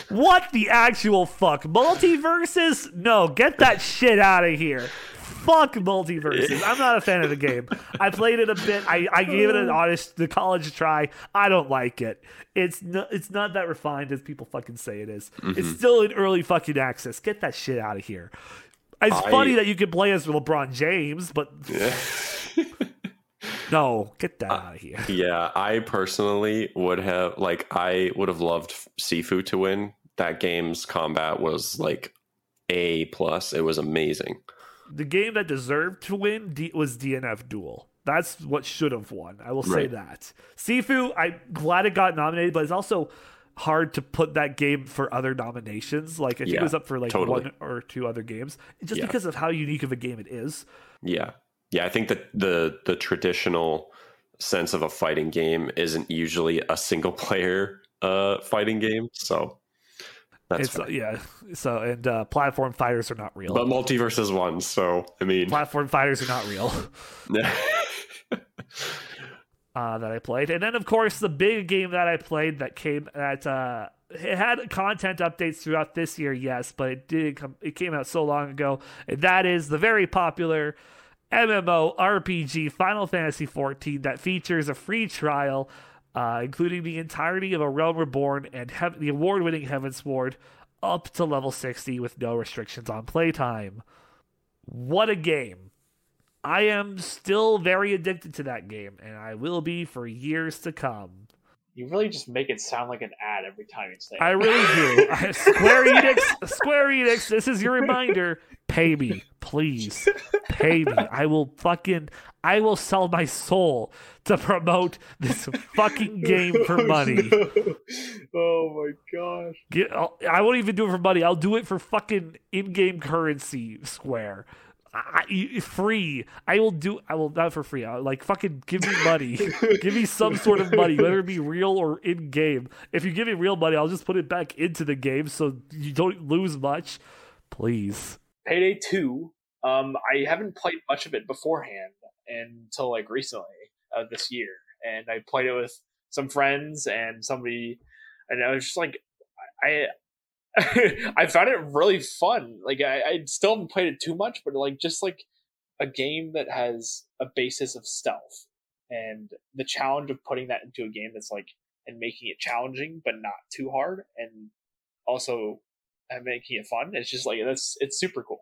What the actual fuck? MultiVersus? No, get that shit out of here. Fuck MultiVersus. I'm not a fan of the game. I played it a bit. I, I gave it an [LAUGHS] honest, the college try. I don't like it. It's not, it's not that refined as people fucking say it is. It's Mhm. still in early fucking access. Get that shit out of here. It's I- funny that you can play as LeBron James, but yeah. [LAUGHS] no, get that uh, out of here. Yeah, I personally would have like I would have loved Sifu to win. That game's combat was like A plus. It was amazing. The game that deserved to win was DNF Duel. That's what should have won. I will say Right. that. Sifu, I'm glad it got nominated, but it's also hard to put that game for other nominations. Like I think Yeah, it was up for like totally. one or two other games, just Yeah. because of how unique of a game it is. Yeah. Yeah, I think that the the traditional sense of a fighting game isn't usually a single [LAUGHS] player uh fighting game, so that's it's uh, yeah. So and uh, platform fighters are not real. But multiverse is one, so I mean platform fighters are not real. [LAUGHS] [LAUGHS] uh, that I played, and then of course the big game that I played that came that uh, it had content updates throughout this year, yes, but it did come. It came out so long ago, and that is the very popular MMO RPG Final Fantasy XIV that features a free trial, uh, including the entirety of A Realm Reborn and Heav- the award-winning Heaven's Heavensward, up to level 60 with no restrictions on playtime. What a game! I am still very addicted to that game, and I will be for years to come. You really just make it sound like an ad every time you say it. I really do. [LAUGHS] I- Square Enix, Square Enix, this is your reminder. Pay me, please. Pay me. I will fucking, I will sell my soul to promote this fucking [LAUGHS] game for oh, money. oh my gosh. Get, I'll, I won't even do it for money. I'll do it for fucking in-game currency. Square, I, I- free. I will do. I will not for free. I'll, like fucking give me money. [LAUGHS] give me some sort of money, whether it be real or in-game. If you give me real money, I'll just put it back into the game so you don't lose much. Please. Payday 2, um, I haven't played much of it beforehand until like recently uh, this year. And I played it with some friends and somebody, and I was just like, I. [LAUGHS] I found it really fun. Like I, I still haven't played it too much, but like just like a game that has a basis of stealth and the challenge of putting that into a game that's like and making it challenging but not too hard and also and making it fun. It's just like that's it's super cool.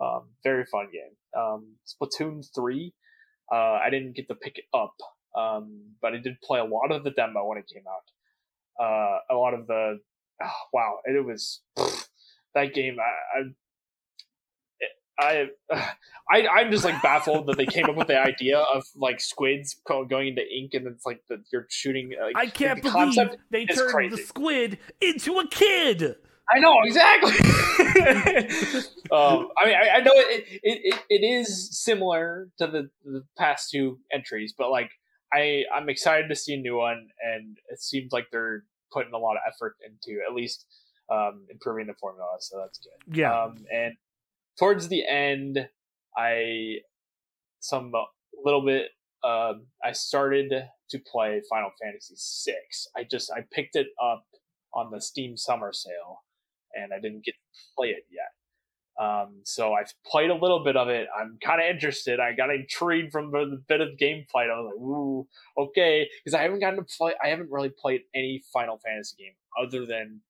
Um, very fun game. Um, Splatoon three. Uh, I didn't get to pick it up, um, but I did play a lot of the demo when it came out. Uh, a lot of the oh, wow, it was [SIGHS] that game. I, I I, [SIGHS] I I'm just like baffled that they came up with the idea of like squids going into ink and it's like the, you're shooting. Like, I can't the believe they turned crazy. the squid into a kid. I know exactly. [LAUGHS] um, I mean, I, I know it, it, it, it is similar to the, the past two entries, but like I I'm excited to see a new one, and it seems like they're putting a lot of effort into at least um, improving the formula, so that's good. Yeah. Um, and towards the end, I some little bit. Um, I started to play Final Fantasy VI. I just I picked it up on the Steam Summer Sale, and I didn't get to play it yet. Um, so I've played a little bit of it. I'm kind of interested. I got intrigued from the bit of gameplay. I was like, "Ooh, okay," because I haven't gotten to play. I haven't really played any Final Fantasy game other than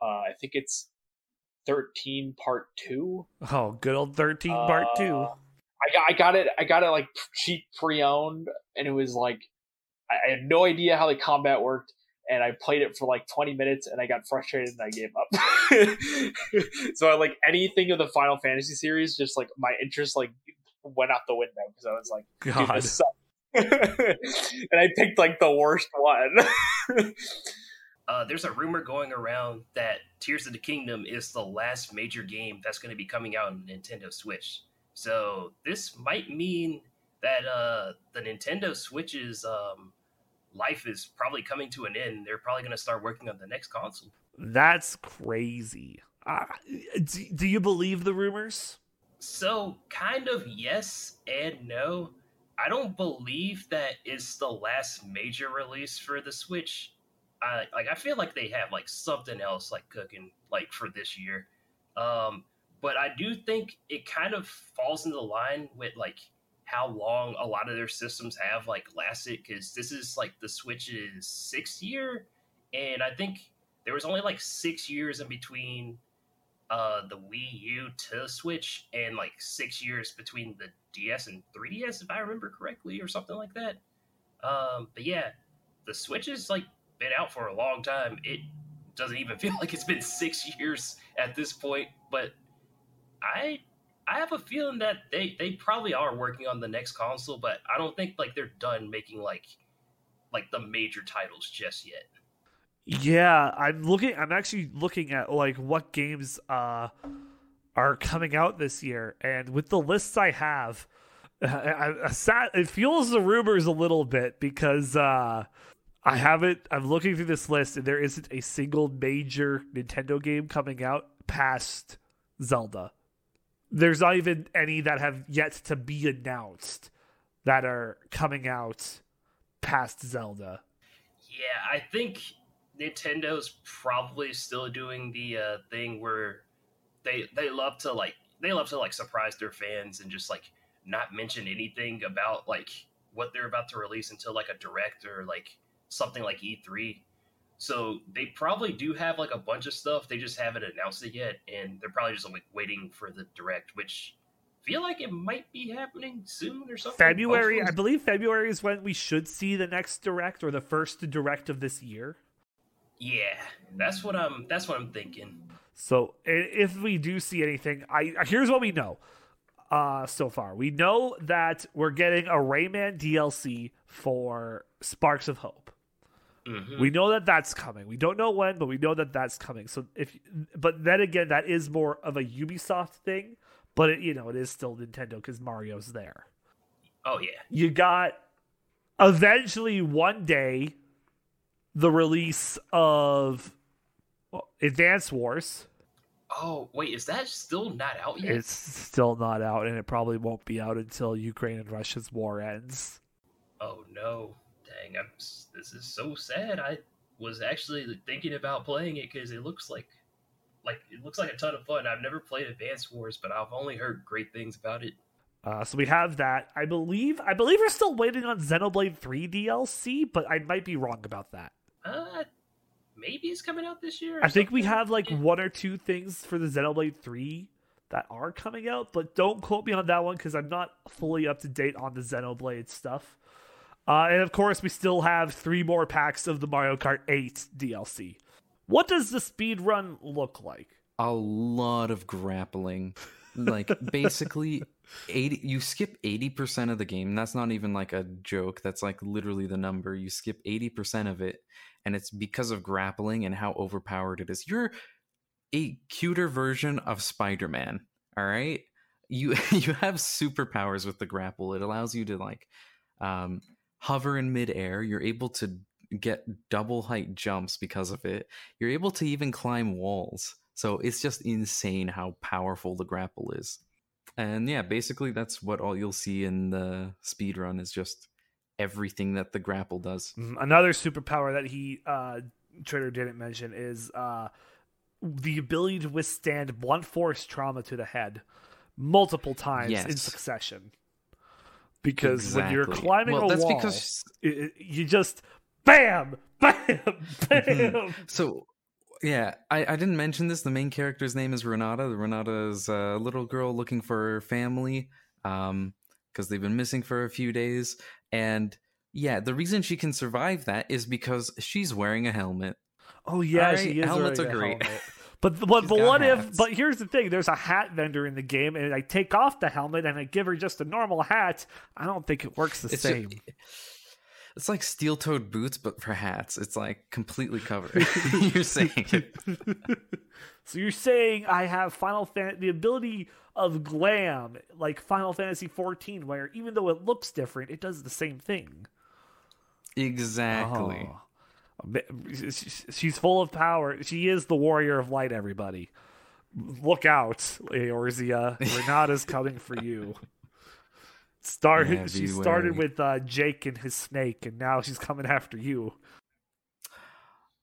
uh, I think it's 13 Part Two. Oh, good old thirteen part two. Uh, I got I got it I got it like cheap pre-owned and it was like I, I had no idea how the combat worked and I played it for like 20 minutes and I got frustrated and I gave up. [LAUGHS] so I like anything of the Final Fantasy series just like my interest like went out the window because I was like dude, God. this sucks. [LAUGHS] and I picked like the worst one. [LAUGHS] Uh, there's a rumor going around that Tears of the Kingdom is the last major game that's going to be coming out on Nintendo Switch. So this might mean that uh, the Nintendo Switch's um, life is probably coming to an end. They're probably going to start working on the next console. That's crazy. Uh, do, do you believe the rumors? So, kind of yes and no. I don't believe that it's the last major release for the Switch. I like I feel like they have like something else like cooking like for this year. Um but I do think it kind of falls into line with like how long a lot of their systems have like lasted cuz this is like the Switch's 6th year and I think there was only like 6 years in between uh the Wii U to Switch and like 6 years between the DS and 3DS if I remember correctly or something like that. Um but yeah, the Switch is like been out for a long time. It doesn't even [LAUGHS] feel like it's been six years at this point, but I I have a feeling that they they probably are working on the next console, but I don't think like they're done making like like the major titles just yet. Yeah, I'm looking. I'm actually looking at like what games uh are coming out this year, and with the lists I have, [LAUGHS] I, I, I sat, it fuels the rumors a little bit because uh I haven't. I'm looking through this list, and there isn't a single major Nintendo game coming out past Zelda. There's not even any that have yet to be announced that are coming out past Zelda. Yeah, I think Nintendo's probably still doing the uh, thing where they they love to like they love to like surprise their fans and just like not mention anything about like what they're about to release until like a direct or like something like E3. So they probably do have like a bunch of stuff. They just haven't announced it yet, and they're probably just like waiting for the direct, which feel like it might be happening soon or something. February, I believe February is when we should see the next direct or the first direct of this year. Yeah, that's what I'm. That's what I'm thinking. So if we do see anything, I here's what we know. Uh, so far, we know that we're getting a Rayman DLC for Sparks of Hope. Mhm. We know that that's coming. We don't know when, but we know that that's coming. So if, but then again, that is more of a Ubisoft thing. But it, you know, it is still Nintendo because Mario's there. Oh yeah. You got eventually one day the release of well, Advance Wars. Oh wait, is that still not out yet? It's still not out, and it probably won't be out until Ukraine and Russia's war ends. Oh no, dang! I'm. This is so sad. I was actually thinking about playing it because it looks like, like it looks like a ton of fun. I've never played Advance Wars, but I've only heard great things about it. Uh, so we have that. I believe. I believe we're still waiting on Xenoblade Three DLC, but I might be wrong about that. Uh, maybe it's coming out this year. I think we have like one or two things for the Xenoblade 3 that are coming out, but don't quote me on that one because I'm not fully up to date on the Xenoblade stuff. Uh, and of course, we still have three more packs of the Mario Kart 8 DLC. What does the speed run look like? a lot of grappling. Like [LAUGHS] basically 80 you skip 80% of the game. That's not even like a joke. That's like literally the number. You skip 80% of it and it's because of grappling and how overpowered it is. You're a cuter version of spider-man all right? You [LAUGHS] you have superpowers with the grapple. It allows you to like um hover in midair you're able to get double height jumps because of it you're able to even climb walls so it's just insane how powerful the grapple is. And yeah, basically that's what all you'll see in the speed run is just everything that the grapple does. Mhm. Another superpower that he uh Trader didn't mention is uh the ability to withstand blunt force trauma to the head multiple times in succession. Because when you're climbing Well, a wall, because- it- you just bam, bam, [LAUGHS] bam. So yeah, I, I didn't mention this. The main character's name is Renata. The Renata is a little girl looking for her family um because they've been missing for a few days. And yeah, the reason she can survive that is because she's wearing a helmet. Oh yeah, right, is helmets are a great. But but, but what if? But here's the thing: there's a hat vendor in the game, and I take off the helmet and I give her just a normal hat. I don't think it works the It's same. It's like steel-toed boots, but for hats. It's like completely covered. [LAUGHS] [LAUGHS] You're saying [LAUGHS] so you're saying I have Final Fan the ability of glam like Final Fantasy 14, where even though it looks different, it does the same thing. Exactly. Oh. She's full of power. She is the warrior of light. Everybody, look out, Eorzea. Renata's coming for you. Started. Yeah, she started wary. with uh, Jake and his snake, and now she's coming after you.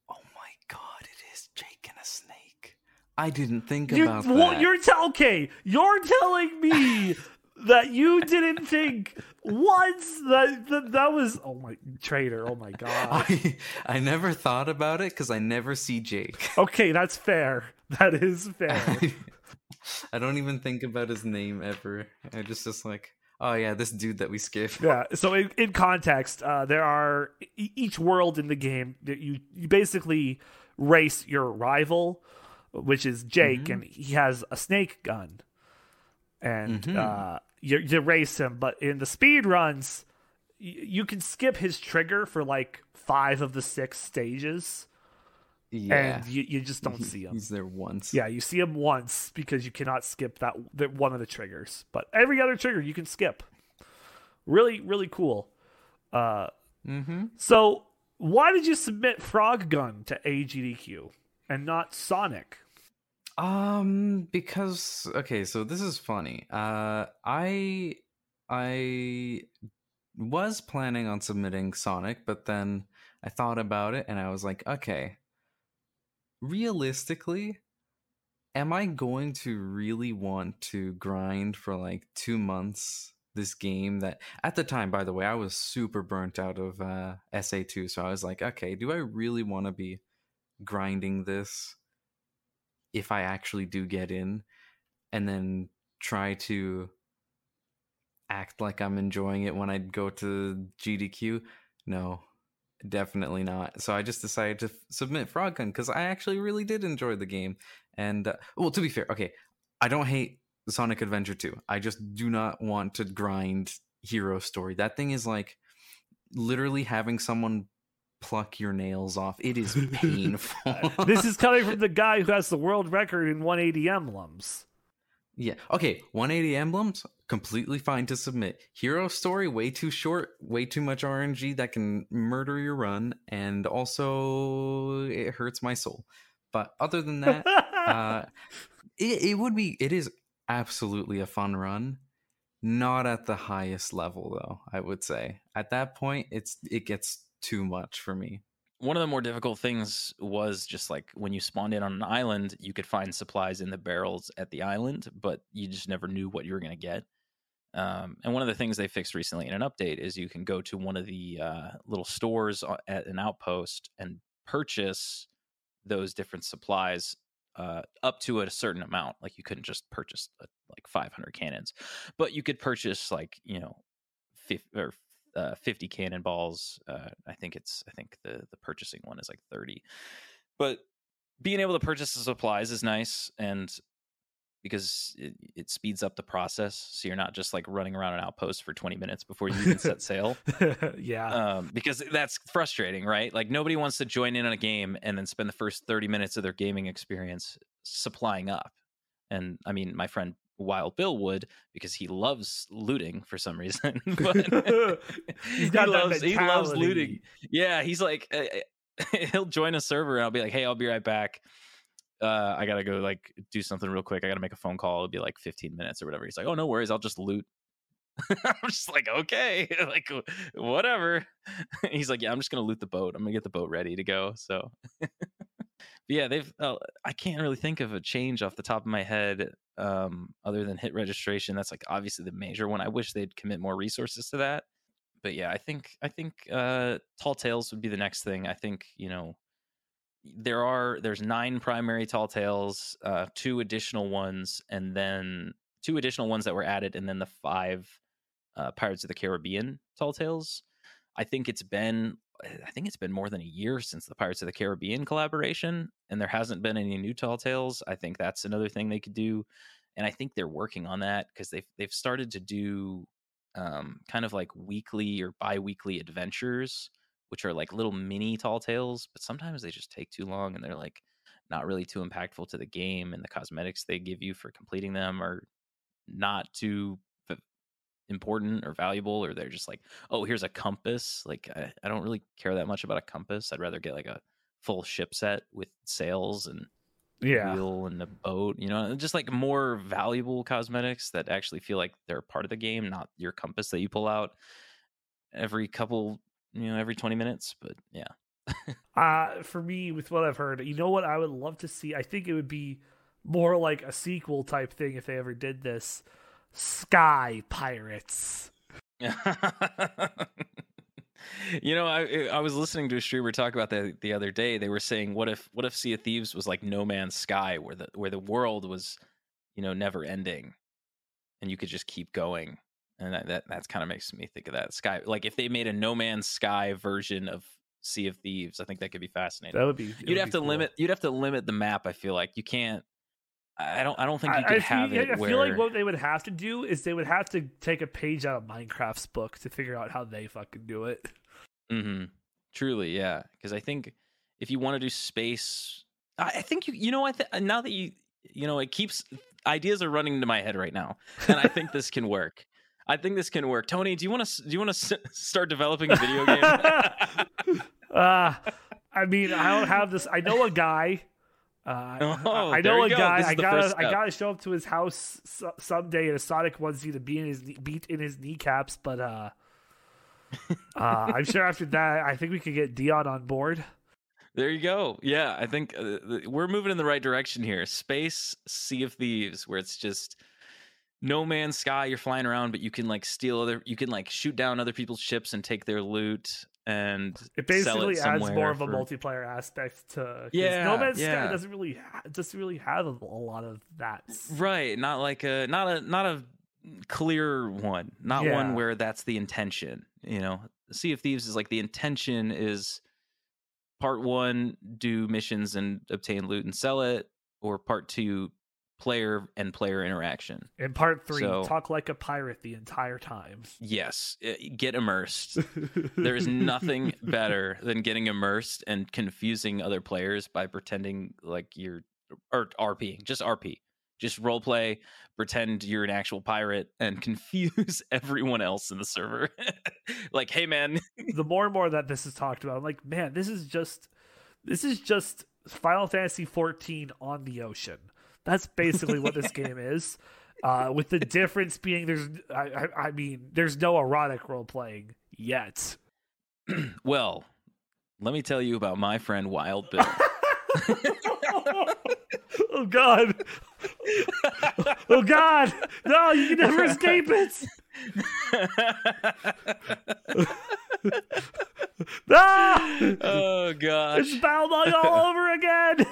Oh my God! It is Jake and a snake. I didn't think You, about well, that. you're tell okay. You're telling me [LAUGHS] that you didn't think once that that, that was oh my traitor. Oh my [LAUGHS] god. I, I never thought about it because I never see Jake. [LAUGHS] Okay, that's fair. That is fair. [LAUGHS] I don't even think about his name ever. I just just like, oh yeah, this dude that we skip yeah. So in, in context, uh, there are each world in the game that you you basically race your rival, which is Jake, Mhm. and he has a snake gun. and Mhm. uh, you, you race him. But in the speed runs, y- you can skip his trigger for like five of the six stages. Yeah. and you, you just don't see him. He's there once. Yeah, you see him once because you cannot skip that, that one of the triggers. But every other trigger you can skip. Really, really cool. Uh, mm-hmm. So, why did you submit Frogun to AGDQ and not Sonic? Um, because okay, so this is funny. Uh, I I was planning on submitting Sonic, but then I thought about it and I was like, okay, realistically, am I going to really want to grind for like two months this game that at the time, by the way, I was super burnt out of uh, SA2. So I was like, okay, do I really want to be grinding this if I actually do get in and then try to act like I'm enjoying it when I go to GDQ? No, definitely not. So I just decided to f- submit Frogun because I actually really did enjoy the game. And uh, well, to be fair, okay, I don't hate Sonic Adventure 2. I just do not want to grind Hero Story. That thing is like literally having someone pluck your nails off. It is [LAUGHS] painful. [LAUGHS] this is coming from the guy who has the world record in 180 emblems. Yeah. Okay. 180 emblems, completely fine to submit. Hero story, way too short, way too much RNG that can murder your run, and also it hurts my soul. But other than that, [LAUGHS] uh, it, it would be, it is absolutely a fun run. Not at the highest level, though, I would say. At that point, it's it gets too much for me. One of the more difficult things was just like when you spawned in on an island, you could find supplies in the barrels at the island, but you just never knew what you were going to get. Um, and one of the things they fixed recently in an update is you can go to one of the uh, little stores at an outpost and purchase those different supplies uh, up to a certain amount. Like you couldn't just purchase uh, like 500 cannons, but you could purchase like you know, 50, or uh, 50 cannonballs. Uh, I think it's I think the the purchasing one is like 30. But being able to purchase the supplies is nice and because it, it speeds up the process so you're not just like running around an outpost for 20 minutes before you even set sail [LAUGHS] yeah um, because that's frustrating right like nobody wants to join in on a game and then spend the first 30 minutes of their gaming experience supplying up and i mean my friend wild bill would because he loves looting for some reason [LAUGHS] but [LAUGHS] He's got he loves he loves looting yeah he's like uh, [LAUGHS] he'll join a server and i'll be like hey i'll be right back uh, I gotta go like do something real quick. I gotta make a phone call. It'll be like 15 minutes or whatever. He's like, oh no worries, I'll just loot. I'm just like, okay, like whatever. He's like, yeah, I'm just gonna loot the boat. I'm gonna get the boat ready to go. So, but yeah, they've. Uh, I can't really think of a change off the top of my head, um, other than hit registration. That's like obviously the major one. I wish they'd commit more resources to that. But yeah, I think I think uh, Tall Tales would be the next thing. I think you know there are there's nine primary tall tales uh two additional ones and then two additional ones that were added and then the five uh pirates of the caribbean tall tales i think it's been i think it's been more than a year since the pirates of the caribbean collaboration and there hasn't been any new tall tales i think that's another thing they could do and i think they're working on that because they've they've started to do um kind of like weekly or bi-weekly adventures which are like little mini tall tales, but sometimes they just take too long and they're like not really too impactful to the game and the cosmetics they give you for completing them are not too important or valuable or they're just like oh here's a compass like I, I don't really care that much about a compass i'd rather get like a full ship set with sails and Yeah. wheel and a boat you know just like more valuable cosmetics that actually feel like they're part of the game not your compass that you pull out every couple you know every 20 minutes but yeah [LAUGHS] Uh, for me, with what I've heard, you know what I would love to see? I think it would be more like a sequel type thing if they ever did this. Sky Pirates. [LAUGHS] you know i i was listening to a streamer talk about that the other day. They were saying what if what if sea of thieves was like no man's sky where the where the world was you know never ending and you could just keep going? And that that that's kind of makes me think of that. Sky like if they made a no man's sky version of sea of thieves i think that could be fascinating. That would be- you'd would have be to cool. limit you'd have to limit the map i feel like. You can't I don't I don't think you could I have feel, it I where feel like what they would have to do is they would have to take a page out of Minecraft's book to figure out how they fucking do it. hmm Truly, yeah. Because I think if you want to do space, I, I think you you know I th- now that you you know it keeps ideas are running into my head right now, and I think this can work. I think this can work. Tony, do you want to do you want to [LAUGHS] start developing a video game? Uh, [LAUGHS] I mean, I don't have this. I know a guy. Uh, [LAUGHS] Oh, I know a go. guy. I gotta, I gotta show up to his house so- someday in a Sonic onesie to be in his knee- beat in his kneecaps. But uh, [LAUGHS] uh, I'm sure after that, I think we could get Dion on board. There you go. Yeah, I think uh, we're moving in the right direction here. Space Sea of Thieves, where it's just no man's sky. You're flying around, but you can like steal other. You can like shoot down other people's ships and take their loot and It basically it adds more of a multiplayer aspect to Yeah, No Man's Sky doesn't really ha- doesn't really have a, a lot of that. Right, not like a not a not a clear one. Not Yeah. one where that's the intention. You know, Sea of Thieves is like the intention is part one, do missions and obtain loot and sell it, or part two, player and player interaction. In part three, So- talk like a pirate the entire time. Yes, get immersed. [LAUGHS] there is nothing better than getting immersed and confusing other players by pretending like you're or RP, just RP. Just role play, pretend you're an actual pirate and [LAUGHS] confuse everyone else in the server. [LAUGHS] like, hey man, the more and more that this is talked about, I'm like, man, this is just this is just Final Fantasy 14 on the ocean. That's basically what this [LAUGHS] game is. Uh, with the difference being, there's, I, I, I mean, there's no erotic role playing yet. [CLEARS THROAT] well, let me tell you about my friend Wild Bill. [LAUGHS] [LAUGHS] oh God! Oh God! No, you can never escape it. no! Oh gosh! It's Balmung all over again.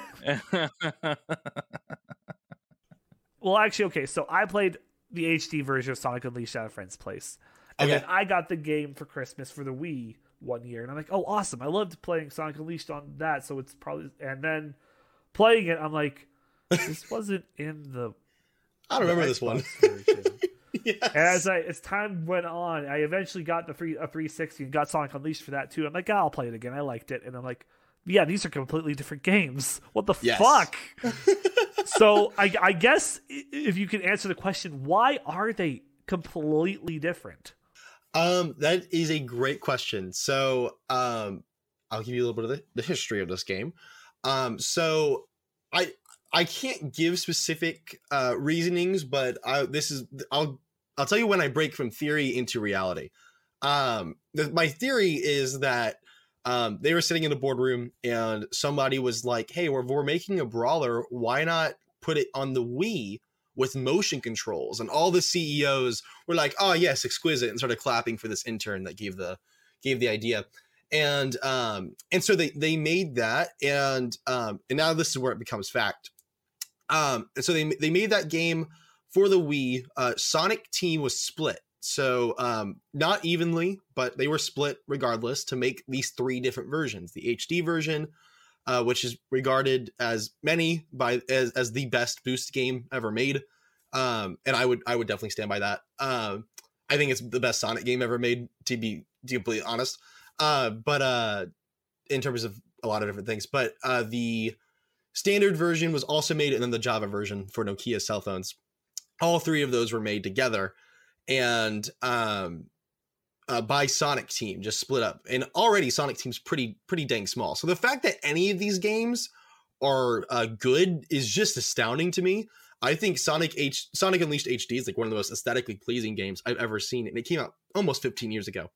Well, actually, okay. So I played the HD version of Sonic Unleashed at a friend's place, and then I got the game for Christmas for the Wii one year, and I'm like, oh, awesome! I loved playing Sonic Unleashed on that, so it's probably. And then playing it, I'm like, this [LAUGHS] wasn't in the. I don't the remember this one. Xbox. [LAUGHS] And as I as time went on, I eventually got the free a 360 and got Sonic Unleashed for that too. I'm like, "Ah, I'll play it again. I liked it, and I'm like, yeah, these are completely different games. What the Yes. fuck? [LAUGHS] so I, I guess if you can answer the question, why are they completely different? Um, that is a great question. So, um, I'll give you a little bit of the, the history of this game. Um, so I I can't give specific uh, reasonings, but I, this is I'll I'll tell you when I break from theory into reality. Um, the, my theory is that um, they were sitting in a boardroom and somebody was like, "Hey, we're, we're making a brawler. Why not put it on the Wii with motion controls?" And all the CEOs were like, "Oh yes, exquisite," and started clapping for this intern that gave the gave the idea. And um, and so they they made that, and um, and now this is where it becomes fact. Um, and so they they made that game for the Wii. Uh, Sonic Team was split, so um, not evenly, but they were split regardless to make these three different versions: the HD version, uh, which is regarded as many by as, as the best boost game ever made, um, and I would I would definitely stand by that. Um, I think it's the best Sonic game ever made, to be deeply honest. Uh, but uh, in terms of a lot of different things, but uh, the standard version was also made, and then the Java version for Nokia cell phones. All three of those were made together, and um, uh, by Sonic Team, just split up. And already Sonic Team's pretty pretty dang small. So the fact that any of these games are uh, good is just astounding to me. I think Sonic H Sonic Unleashed HD is like one of the most aesthetically pleasing games I've ever seen, and it came out almost 15 years ago.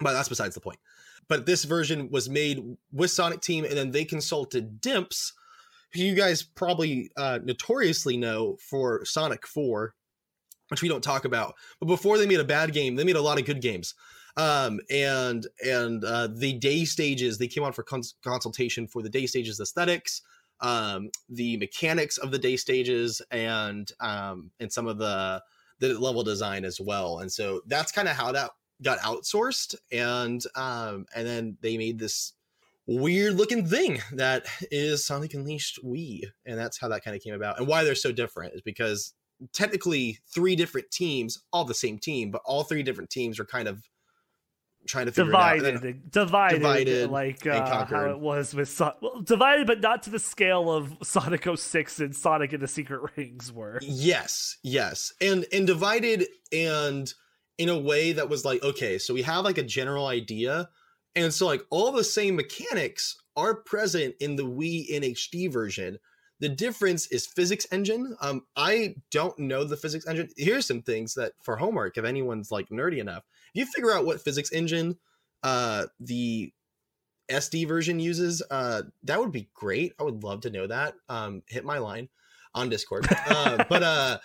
But that's besides the point. But this version was made with Sonic Team, and then they consulted Dimps, who you guys probably uh, notoriously know for Sonic 4, which we don't talk about. But before they made a bad game, they made a lot of good games. Um, and and uh, the day stages, they came on for cons- consultation for the day stages aesthetics, um, the mechanics of the day stages, and um, and some of the the level design as well. And so that's kind of how that got outsourced and um and then they made this weird looking thing that is Sonic Unleashed Wii, and that's how that kind of came about. And why they're so different is because technically three different teams, all the same team, but all three different teams are kind of trying to figure divided, it out. Then- divided, divided like uh, how it was with Son- well, divided, but not to the scale of [LAUGHS] Sonic 06 and Sonic and the Secret Rings were. Yes, yes. And and divided and in a way that was like, okay, so we have like a general idea. And so like all the same mechanics are present in the Wii in HD version. The difference is physics engine. Um, I don't know the physics engine. Here's some things that for homework, if anyone's like nerdy enough, if you figure out what physics engine uh the SD version uses, uh, that would be great. I would love to know that. Um, hit my line on Discord. Uh, [LAUGHS] but uh,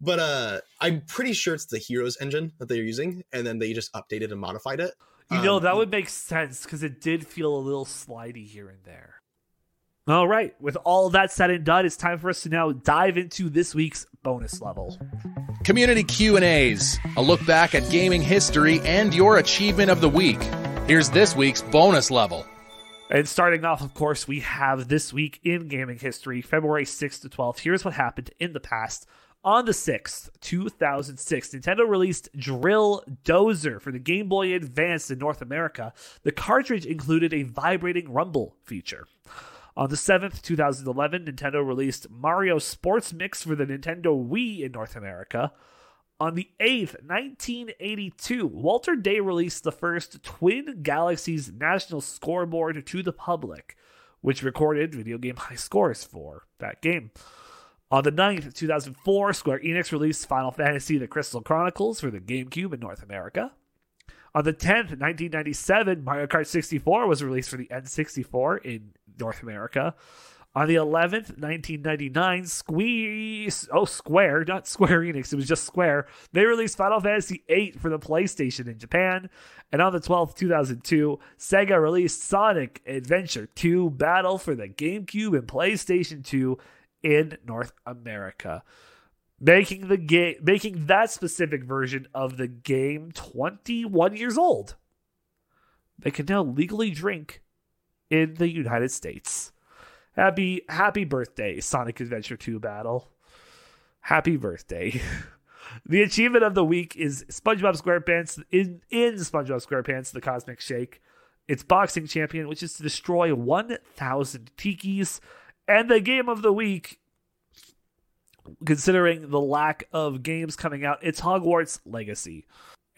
but uh, I'm pretty sure it's the Heroes engine that they're using, and then they just updated and modified it. You know, Um, that would make sense because it did feel a little slidey here and there. All right, with all that said and done, it's time for us to now dive into this week's bonus level. Community Q&As, a look back at gaming history and your achievement of the week. Here's this week's bonus level. And starting off, of course, we have this week in gaming history, February 6th to 12th. Here's what happened in the past. On the 6th, 2006, Nintendo released Drill Dozer for the Game Boy Advance in North America. The cartridge included a vibrating rumble feature. On the 7th, 2011, Nintendo released Mario Sports Mix for the Nintendo Wii in North America. On the 8th, 1982, Walter Day released the first Twin Galaxies National Scoreboard to the public, which recorded video game high scores for that game. On the 9th, 2004, Square Enix released Final Fantasy The Crystal Chronicles for the GameCube in North America. On the 10th, 1997, Mario Kart 64 was released for the N64 in North America. On the 11th, 1999, Squeeze, oh, Square, not Square Enix, it was just Square. They released Final Fantasy VIII for the PlayStation in Japan. And on the 12th, 2002, Sega released Sonic Adventure 2 Battle for the GameCube and PlayStation 2 in North America making the game making that specific version of the game 21 years old they can now legally drink in the united states. Happy happy birthday sonic adventure 2 battle. Happy birthday. [LAUGHS] The achievement of the week is spongebob squarepants in, in spongebob squarepants the cosmic shake. Its boxing champion which is to destroy 1000 tikis. And the game of the week considering the lack of games coming out, it's Hogwarts Legacy.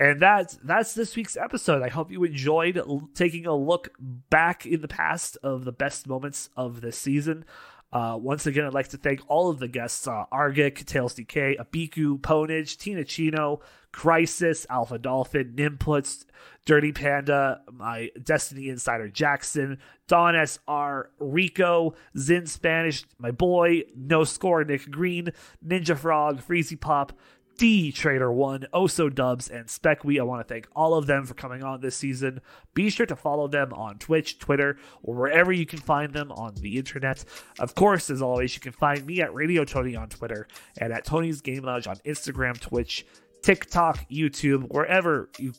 And that's that's this week's episode. I hope you enjoyed l- taking a look back in the past of the best moments of this season. Uh, once again, I'd like to thank all of the guests: uh, Argic, Tails DK, Abiku, Ponage, Tina Chino, Crisis, Alpha Dolphin, Nimputs, Dirty Panda, my Destiny Insider Jackson, Don SR, Rico, Zin Spanish, my boy, No Score, Nick Green, Ninja Frog, Freezy Pop, D Trader One, Oso Dubs, and Specwe. I want to thank all of them for coming on this season. Be sure to follow them on Twitch, Twitter, or wherever you can find them on the internet. Of course, as always, you can find me at Radio Tony on Twitter and at Tony's Game Lounge on Instagram, Twitch, TikTok, YouTube, wherever you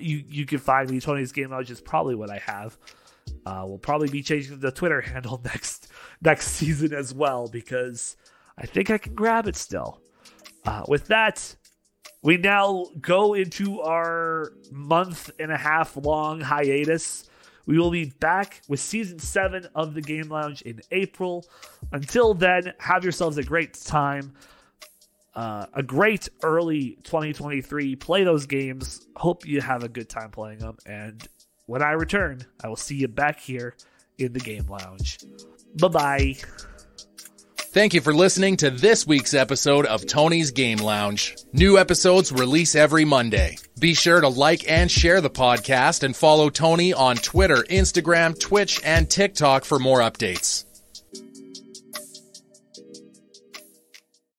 you you can find me. Tony's Game Lounge is probably what I have. Uh, we'll probably be changing the Twitter handle [LAUGHS] next next season as well because I think I can grab it still. Uh, with that, we now go into our month and a half long hiatus. We will be back with season seven of the Game Lounge in April. Until then, have yourselves a great time. Uh, a great early 2023. Play those games. Hope you have a good time playing them. And when I return, I will see you back here in the Game Lounge. Bye bye. Thank you for listening to this week's episode of Tony's Game Lounge. New episodes release every Monday. Be sure to like and share the podcast and follow Tony on Twitter, Instagram, Twitch, and TikTok for more updates.